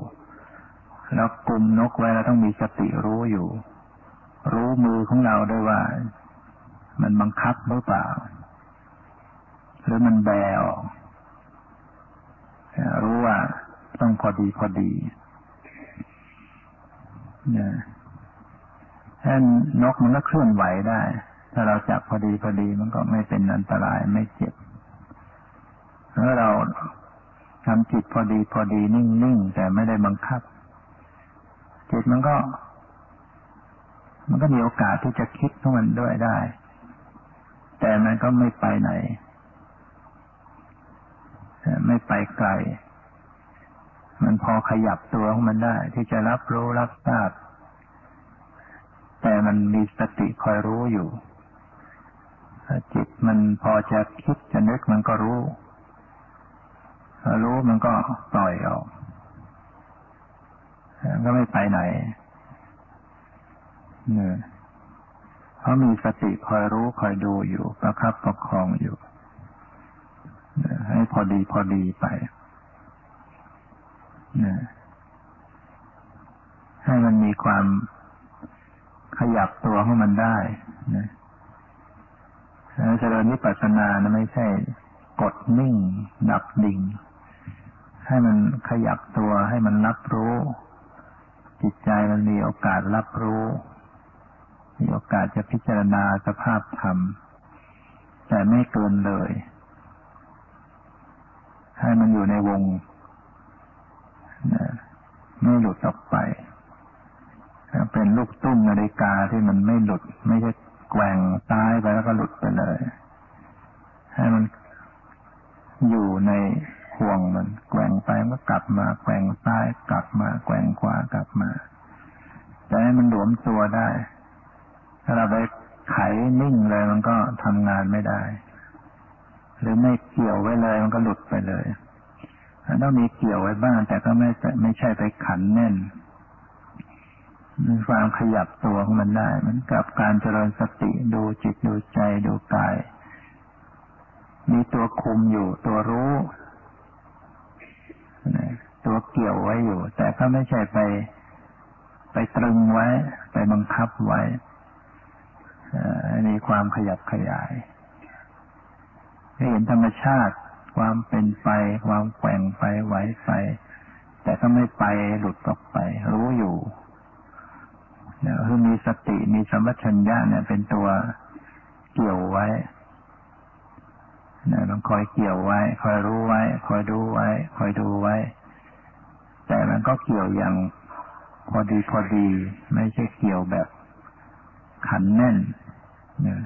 [SPEAKER 1] แล้วกลุ่มนกไว้แล้วต้องมีสติรู้อยู่ รู้มือของเราด้วยว่า มันบังคับหรือเปล่า หรือมันแบออกรู้ว่าต้องพอดีพอดีนี่ยถ้านกมันก็เคลื่อนไหวได้ ถ้าเราจับพอดีพอดีมันก็ไม่เป็นอันตรายไม่เจ็บ แล้วเราทำจิตพอดีพอดีนิ่งๆแต่ไม่ได้บังคับ จิตมันก็ มันก็มีโอกาสที่จะคิดของมันด้วยได้ แต่มันก็ไม่ไปไหนไม่ไปไกล มันพอขยับตัวของมันได้ ที่จะรับรู้รับทราบ แต่มันมีสติคอยรู้อยู่จิตมันพอจะคิดจะนึกมันก็รู้ รู้มันก็ปล่อยออกก็ไม่ไปไหนเนี่ยเขามีสติคอยรู้คอยดูอยู่ ประคับประคองอยู่ ให้พอดีพอดีไปนะให้มันมีความขยับตัวของมันได้นะเจริญวิปัสสนานะไม่ใช่กดนิ่ง ดับดิ่ง ให้มันขยับตัวให้มันรับรู้ จิตใจมันมีโอกาสรับรู้ มีโอกาสจะพิจารณาสภาพธรรม แต่ไม่เกินเลย ให้มันอยู่ในวงไม่หลุดออกไปเป็นลูกตุ้มนาฬิกาที่มันไม่หลุด ไม่ใช่แกว่งซ้ายไปแล้วก็หลุดไปเลย ให้มันอยู่ในห่วงมัน แกว่งไป มันก็กลับมาแกว่งซ้ายกลับมา แกว่งขวากลับมา แต่ให้มันหลวมตัวได้ถ้าเราไปไขนิ่งเลยมันก็ทำงานไม่ได้ หรือไม่เกี่ยวไว้เลย มันก็หลุดไปเลยต้องมีเกี่ยวไว้บ้าง แต่ก็ไม่ไม่ใช่ไปขันแน่นมีความขยับตัวของมันได้มันกับการเจริญสติดูจิตดูใจดูกาย มีตัวคุมอยู่ ตัวรู้ ตัวเกี่ยวไว้อยู่ แต่ก็ไม่ใช่ไป ไปตรึงไว้ ไปบังคับไว้มีความขยับขยายให้เห็นธรรมชาติ ความเป็นไป ความแกว่งไปไหวไป แต่ก็ไม่ไปหลุดออกไป รู้อยู่เนี่ยคือมีสติมีสัมปชัญญะเนี่ยเป็นตัวเกี่ยวไว้เนี่ยต้องคอยเกี่ยวไว้ คอยรู้ไว้ คอยดูไว้ คอยดูไว้ แต่มันก็เกี่ยวอย่างพอดีพอดี ไม่ใช่เกี่ยวแบบขันแน่นเนี่ย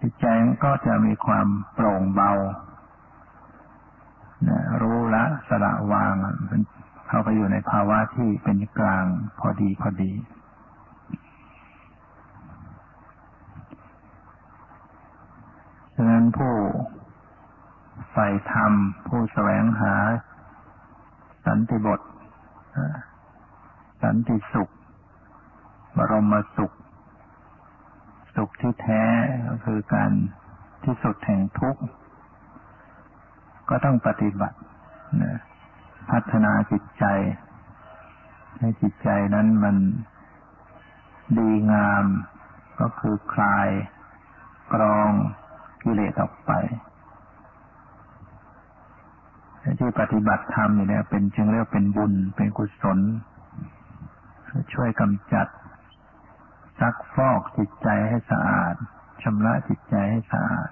[SPEAKER 1] จิตใจก็จะมีความโปร่งเบานะรู้ละสละวางเป็นเข้าไปอยู่ในภาวะที่เป็นกลางพอดีพอดี ฉะนั้นผู้ใฝ่ธรรม ผู้แสวงหา สันติบท สันติสุข บรมสุข สุขที่แท้ก็คือการที่สุดแห่งทุกข์ ก็ต้องปฏิบัตินะพัฒนาจิตใจ ให้จิตใจนั้นมันดีงาม ก็คือคลายกรองกิเลสออกไปที่ปฏิบัติธรรมอยู่เนี่ยเป็นจึงเรียกเป็นบุญเป็นกุศล ช่วยกำจัดซักฟอกจิตใจให้สะอาดชำระจิตใจให้สะอาด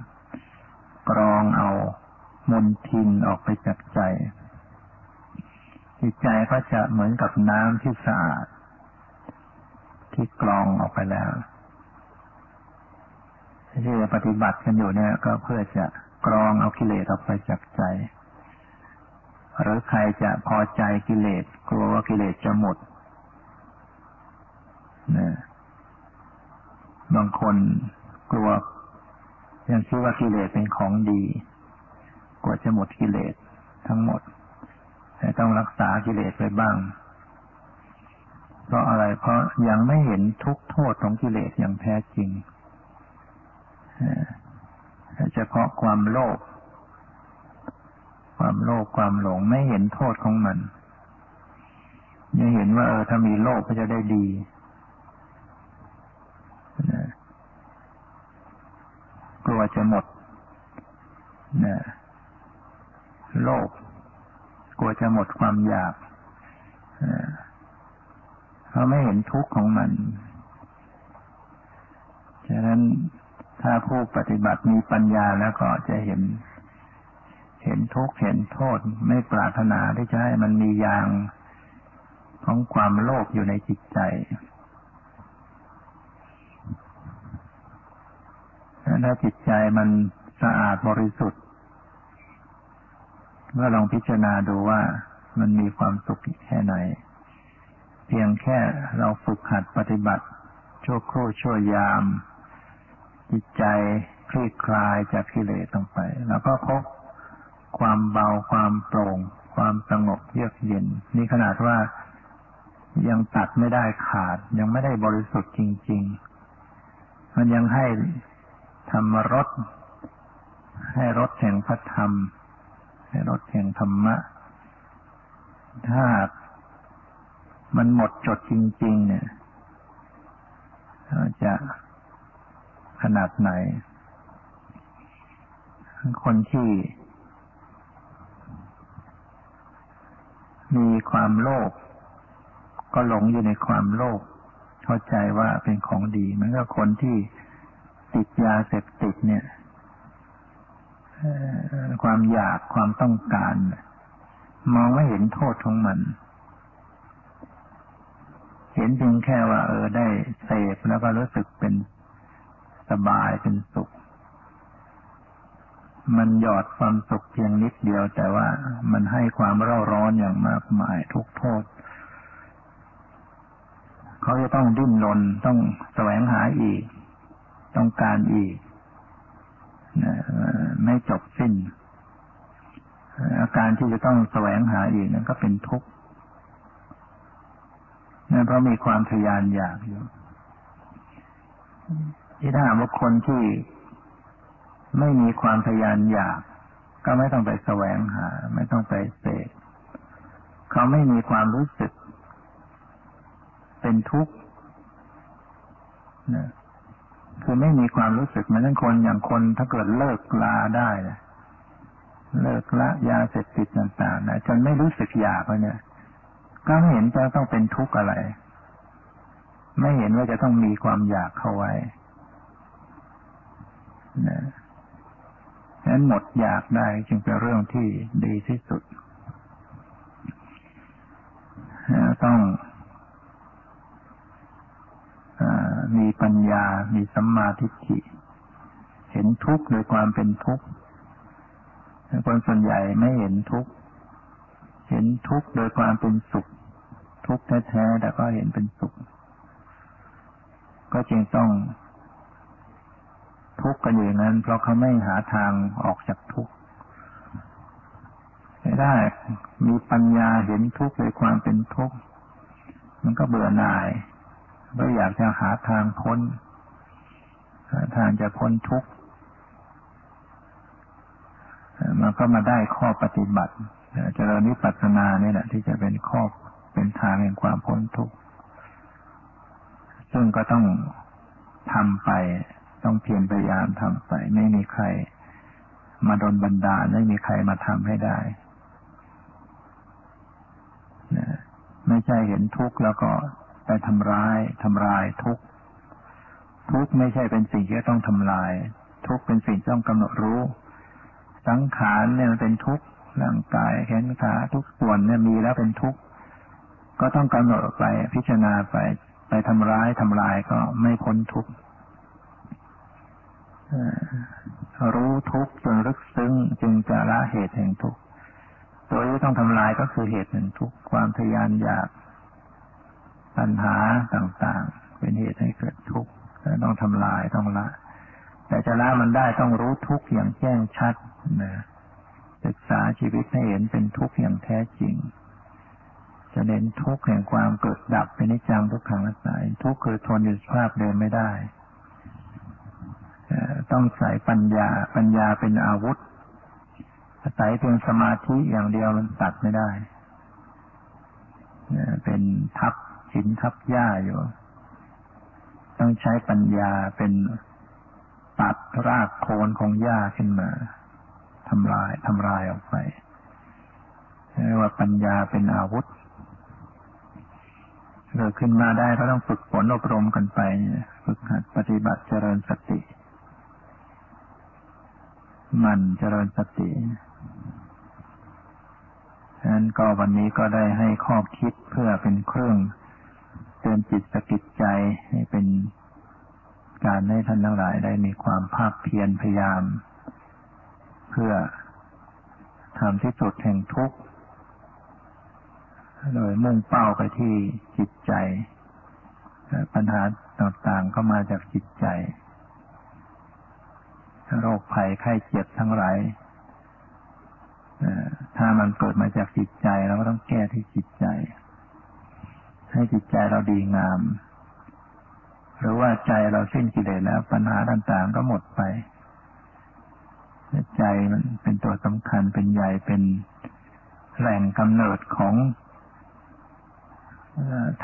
[SPEAKER 1] กรองเอา มลทินออกไปจากใจ จิตใจก็จะเหมือนกับน้ำที่สะอาด ที่กรองออกไปแล้วที่ปฏิบัติกันอยู่เนี่ย ก็เพื่อจะกรองเอากิเลสออกไปจากใจ หรือใครจะพอใจกิเลสกลัวว่ากิเลสจะหมดนะบางคนกลัวยังคิดว่ากิเลสเป็นของดี กลัวจะหมดกิเลสทั้งหมด แต่ต้องรักษากิเลสไปบ้าง เพราะอะไรเพราะยังไม่เห็นทุกโทษของกิเลสอย่างแท้จริงเฉพาะความโลภความโลภความหลงไม่เห็นโทษของมันยังเห็นว่าเออถ้ามีโลภก็จะได้ดีกลัวจะหมดนะ โลภกลัวจะหมดความอยากเขาไม่เห็นทุกข์ของมันฉะนั้นถ้าผู้ปฏิบัติมีปัญญาแล้วก็จะเห็น เห็นทุกข์เห็นโทษ ไม่ปรารถนาที่จะให้มันมียางของความโลภอยู่ในจิตใจถ้าจิตใจมันสะอาดบริสุทธิ์ ก็ลองพิจารณาดูว่ามันมีความสุขแค่ไหน เพียงแค่เราฝึกหัดปฏิบัติ ชั่วครู่ชั่วยาม จิตใจคลี่คลายจากกิเลสลงไป แล้วก็พบความเบาความโปร่ง ความสงบเยือกเย็น นี่ขนาดว่ายังตัดไม่ได้ขาด ยังไม่ได้บริสุทธิ์จริง ๆ มันยังให้ธรรมรสให้รสแห่งพระธรรม รสแห่งธรรมะ ถ้ามันหมดจดจริง ๆ เนี่ยจะขนาดไหน คนที่มีความโลภก็หลงอยู่ในความโลภเข้าใจว่าเป็นของดี มันก็คนที่ติดยาเสพติดเนี่ย ความอยากความต้องการ มองไม่เห็นโทษของมัน เห็นเพียงแค่ว่า เออได้เสพแล้วก็รู้สึกเป็นสบายเป็นสุข มันหยอดความสุขเพียงนิดเดียว แต่ว่ามันให้ความเร่าร้อนอย่างมากมายทุกโทษ เขาจะต้องดิ้นรนต้องแสวงหาอีก ต้องการอีก ไม่จบสิ้น อาการที่จะต้องแสวงหาอีกนั้นก็เป็นทุกข์นั่นเพราะมีความทยานอยากอยู่ที่ถ้าว่าคนที่ไม่มีความทยานอยาก ก็ไม่ต้องไปแสวงหา ไม่ต้องไปเสกเขาไม่มีความรู้สึก เป็นทุกข์นะ คือไม่มีความรู้สึกเหมือนคนอย่างคนถ้าเกิดเลิกลาได้เลิกละยาเสพติดต่างๆนะจนไม่รู้สึกอยากเลยเนี่ยก็ไม่เห็นจะต้องเป็นทุกข์อะไร ไม่เห็นว่าจะต้องมีความอยากเข้าไว้นะฉะนั้นหมดอยากได้จึงเป็นเรื่องที่ดีที่สุด ต้อง มีปัญญา มีสัมมาทิฏฐิ เห็นทุกข์โดยความเป็นทุกข์คนส่วนใหญ่ไม่เห็นทุกข์ เห็นทุกข์โดยความเป็นสุข ทุกข์แท้ๆแต่ก็เห็นเป็นสุข ก็จึงต้อง ทุกข์กันอยู่นั้น เพราะเขาไม่หาทางออกจากทุกข์ไม่ได้มีปัญญาเห็นทุกข์โดยความเป็นทุกข์ มันก็เบื่อหน่าย ก็อยากจะหาทางพ้น หาทางจะพ้นทุกข์มันก็มาได้ข้อปฏิบัติเจริญนิพพานานี่แหละที่จะเป็นข้อเป็นทางแห่งความพ้นทุกข์ซึ่งก็ต้องทำไป ต้องเพียรพยายามทำไป ไม่มีใครมาดนบันดาลไม่มีใครมาทำให้ได้ไม่ใช่เห็นทุกข์แล้วก็ ไปทำร้ายทำลายทุกทุกไม่ใช่เป็นสิ่งที่ต้องทำลาย ทุกเป็นสิ่งต้องกำหนดรู้ สังขารเนี่ยมันเป็นทุกข์ร่างกายแขนขาทุกส่วนเนี่ยมีแล้วเป็นทุกข์ก็ต้องกำหนดไปพิจารณาไป ไปทำร้ายทำลายก็ไม่พ้นทุกข์รู้ทุกจนลึกซึ้งจึงจะละเหตุแห่งทุกตัวที่ต้องทำลายก็คือเหตุแห่งทุกความทยานอยาก ปัญหาต่างๆ เป็นเหตุให้เกิดทุกข์ต้องทำลายต้องละ แต่จะละมันได้ต้องรู้ทุกข์อย่างแจ้งชัดนะศึกษาชีวิตให้เห็นเป็นทุกข์อย่างแท้จริง จะเน้นทุกข์แห่งความเกิดดับเป็นนิจังทุกขังนัตตาทุกข์คือทนอยู่สภาพเดิมไม่ได้ต้องใส่ปัญญา ปัญญาเป็นอาวุธอาศัยเพียงสมาธิอย่างเดียวมันตัดไม่ได้ เป็นทับ หินทับหญ้าอยู่ ต้องใช้ปัญญาเป็นตัดรากโคนของหญ้าขึ้นมาทำลายทำลายออกไปเรียกว่าปัญญาเป็นอาวุธเกิดขึ้นมาได้ก็ต้องฝึกฝนอบรมกันไป ฝึกหัดปฏิบัติเจริญสติมันเจริญสติฉะนั้นก็วันนี้ก็ได้ให้ข้อคิดเพื่อเป็นเครื่อง ตือนจิตสกิดใจให้เป็นการให้ท่านทั้งหลายได้มีความภาคเพียรพยายาม เพื่อทำที่สุดแห่งทุกข์โดยมุ่งเป้าไปที่จิตใจ ปัญหาต่างๆก็มาจากจิตใจ โรคภัยไข้เจ็บทั้งหลายถ้ามันเกิดมาจากจิตใจเราก็ต้องแก้ที่จิตใจ ให้จิตใจเราดีงาม หรือว่าใจเราสิ้นกิเลสแล้ว ปัญหาต่างๆก็หมดไปใจมันเป็นตัวสำคัญเป็นใหญ่เป็นแหล่งกำเนิดของ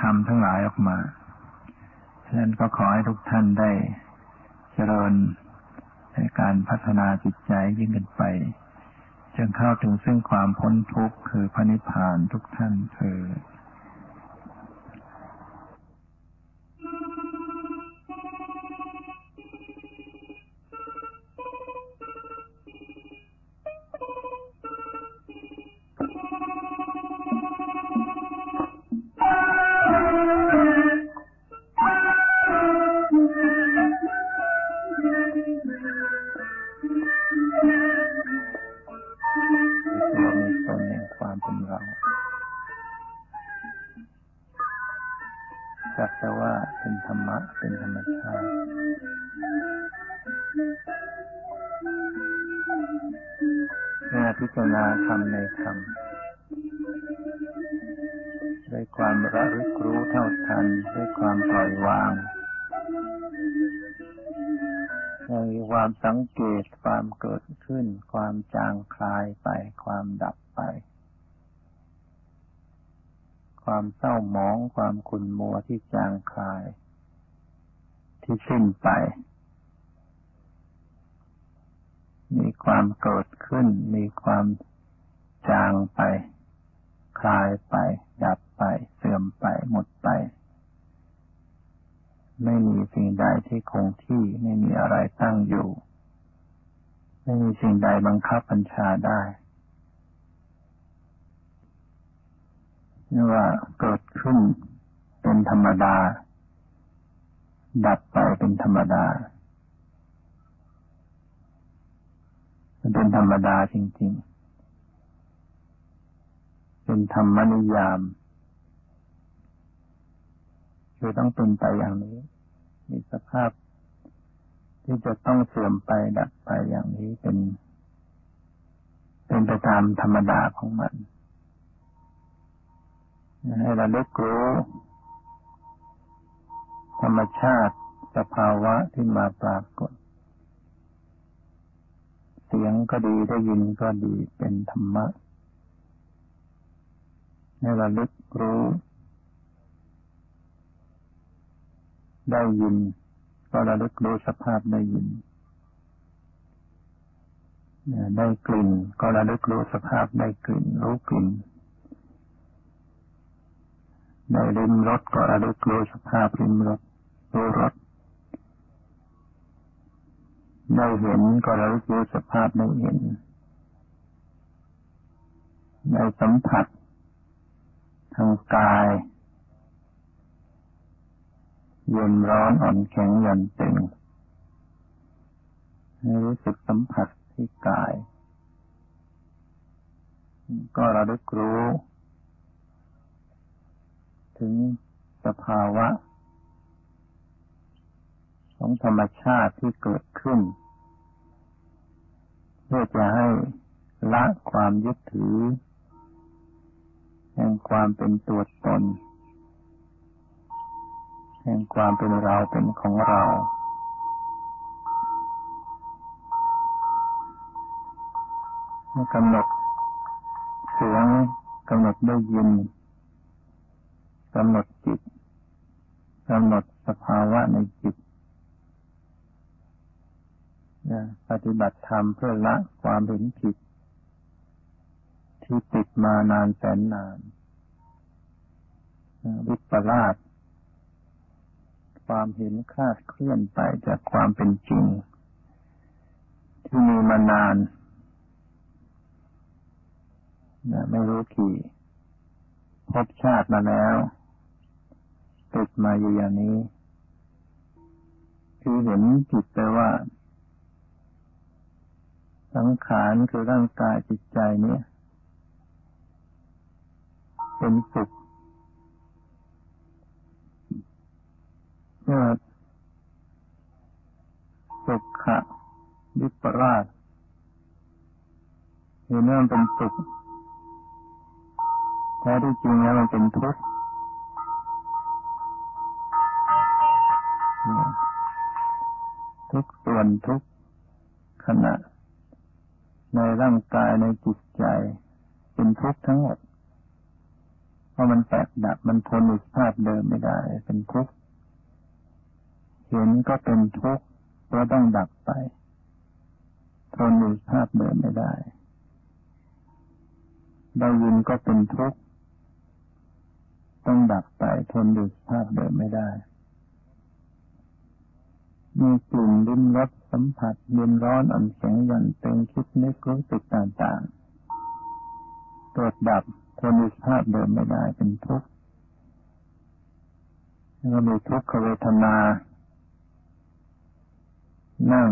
[SPEAKER 1] ธรรมทั้งหลายออกมาฉะนั้นก็ขอให้ทุกท่านได้เจริญในการพัฒนาจิตใจยิ่งขึ้นไปจนเข้าถึงซึ่งความพ้นทุกข์คือพระนิพพานทุกท่านเธอ ดับไปเป็นธรรมดา เป็นธรรมดาจริง ๆ เป็นธรรมนิยามคือต้องเป็นไปอย่างนี้ มีสภาพที่จะต้องเสื่อมไปดับไปอย่างนี้เป็น เป็นไปตามธรรมดาของมัน ให้เราเลิกรู้ ธรรมชาติสภาวะที่มาปรากฏ เสียงก็ดีได้ยินก็ดีเป็นธรรมะให้ราลึกรู้ ได้ยิน ก็ระลึกรู้สภาพได้ยิน ได้กลิ่น ก็ระลึกรู้สภาพได้กลิ่น รู้กลิ่นได้ริมรสก็ระลึกรู้สภาพริมรส รู้รส ได้เห็นก็ระลึกรู้สภาพได้เห็น ได้สัมผัส ทางกาย เย็นร้อนอ่อนแข็งหย่อนตึงให้รู้สึกสัมผัสที่กาย ก็ระลึกรู้ ถึงสภาวะ ของธรรมชาติที่เกิดขึ้น เพื่อจะให้ละความยึดถือแห่งความเป็นตัวตน แห่งความเป็นเราเป็นของเรากำหนดเสียงกำหนดได้ยินกำหนดจิตกำหนดสภาวะในจิต ปฏิบัติธรรมเพื่อละความเห็นผิด ที่ติดมานานแสนนาน วิปลาสความเห็นคลาดเคลื่อนไปจากความเป็นจริง ที่มีมานานนะไม่รู้กี่พบชาติมาแล้วติดมาอยู่อย่างนี้ คือเห็นจิตไปว่า สังขารคือร่างกายจิตใจเนี่ย เป็นสุขเมื่อสุขะวิปราชเห็นว่ามันเป็นสุขแท้ที่จริงแล้วมันเป็นทุกข์ทุกส่วนทุกขณะ ในร่างกายในจิตใจเป็นทุกข์ทั้งหมด เพราะมันแตกดับมันทนอุสภาพเดิมไม่ได้ เป็นทุกข์เห็นก็เป็นทุกข์เพราะต้องดับไปทนอุสภาพเดิมไม่ได้ได้ยินก็เป็นทุกข์ต้องดับไปทนดูสภาพเดิมไม่ได้ มีกลิ่นลิ้มรส สัมผัสเย็นร้อนอ่อนแข็งย่อนตึงคิดนึกรู้สึกต่างๆตรวจดับทนดูสภาพเดิมไม่ได้เป็นทุกข์แล้วมีทุกขเวทนา นั่ง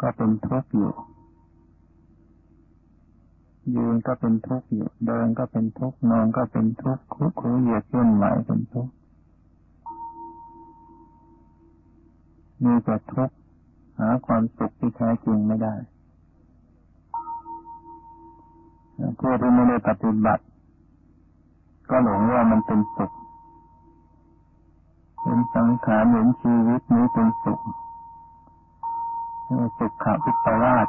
[SPEAKER 1] ก็เป็นทุกข์อยู่ ยืนก็เป็นทุกข์อยู่ เดินก็เป็นทุกข์ นอนก็เป็นทุกข์คุกคูเหยียดย่นไหวเป็นทุกข์ มีแต่ทุกข์หาความสุขที่แท้จริงไม่ได้ผู้ที่ไม่ได้ปฏิบัติ ก็หลงว่ามันเป็นสุขเห็นสังขารเห็นชีวิตนี้เป็นสุขสุขขาวิปลาส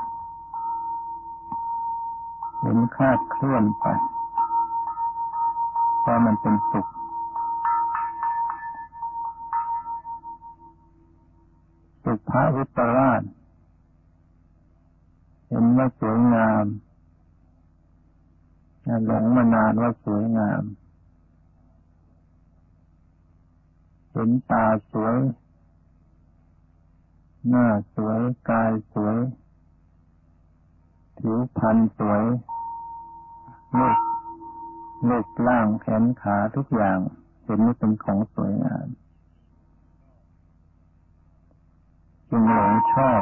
[SPEAKER 1] เห็นคาดเคลื่อนไปเพราะมันเป็นสุข สุภาวิปราชเห็นว่าสวยงามหลงมานานว่าสวยงาม เห็นตาสวย หน้าสวยกายสวย ผิวพรรณสวยลูกลูกล่างแขนขาทุกอย่าง เห็นนี่เป็นของสวยงาม จึงหลงชอบ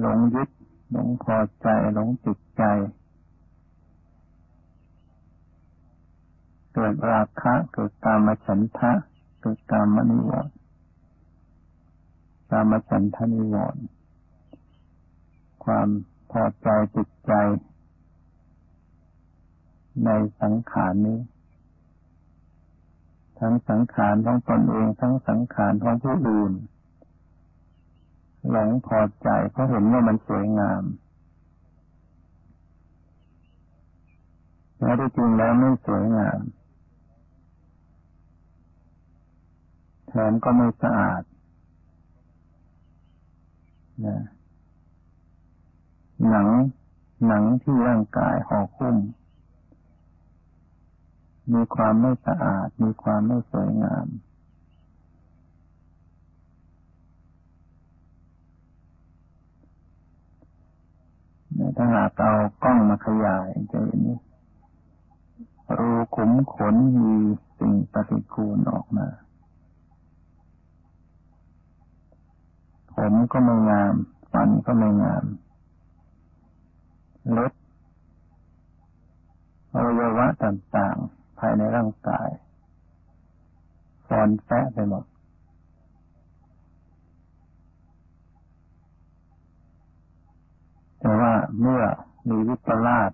[SPEAKER 1] หลงยึด หลงพอใจ หลงติดใจ เกิดราคะเกิดตามฉันทะ เกิดตามมนิวรณ์ตามฉันทะนิวรณ์ความพอใจจิตใจ ในสังขารนี้ทั้งสังขารของตนเองทั้งสังขารของผู้อื่น หลงพอใจเพราะเห็นว่ามันสวยงามแ้ที่จริงแล้วไม่สวยงามแถมก็ไม่สะอาดนะหนังหนังที่ร่างกายห่อคุ้ม มีความไม่สะอาด มีความไม่สวยงาม ถ้าหากเอากล้องมาขยายจะเห็นรูขุมขนมีสิ่งปฏิกูลออกมา ผมก็ไม่งาม ฟันก็ไม่งามลดอวัยวะต่างๆ ภายในร่างกายฟอนแฟะไปหมด แต่ว่า เมื่อมีวิปลาส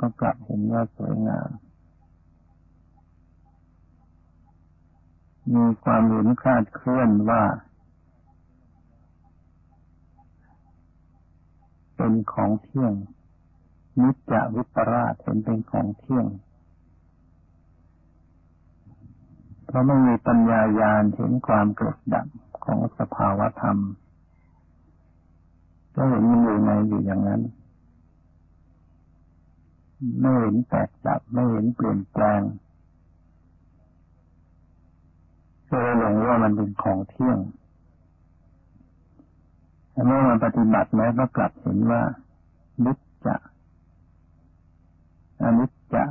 [SPEAKER 1] ก็กลับเห็นว่าสวยงาม มีความเห็นคาดเคลื่อนว่า เป็นของเที่ยงนิจจวิปราชเห็นเป็นของเที่ยง เพราะไม่มีปัญญายาณเห็นความเกิดดับของสภาวธรรม ก็เห็นมันอยู่ในอยู่อย่างนั้น ไม่เห็นแตกดับไม่เห็นเปลี่ยนแปลงก็เลยหลงว่ามันเป็นของเที่ยงเมื่อมาปฏิบัติแล้วก็กลับเห็นว่านิจจะอนิจจะ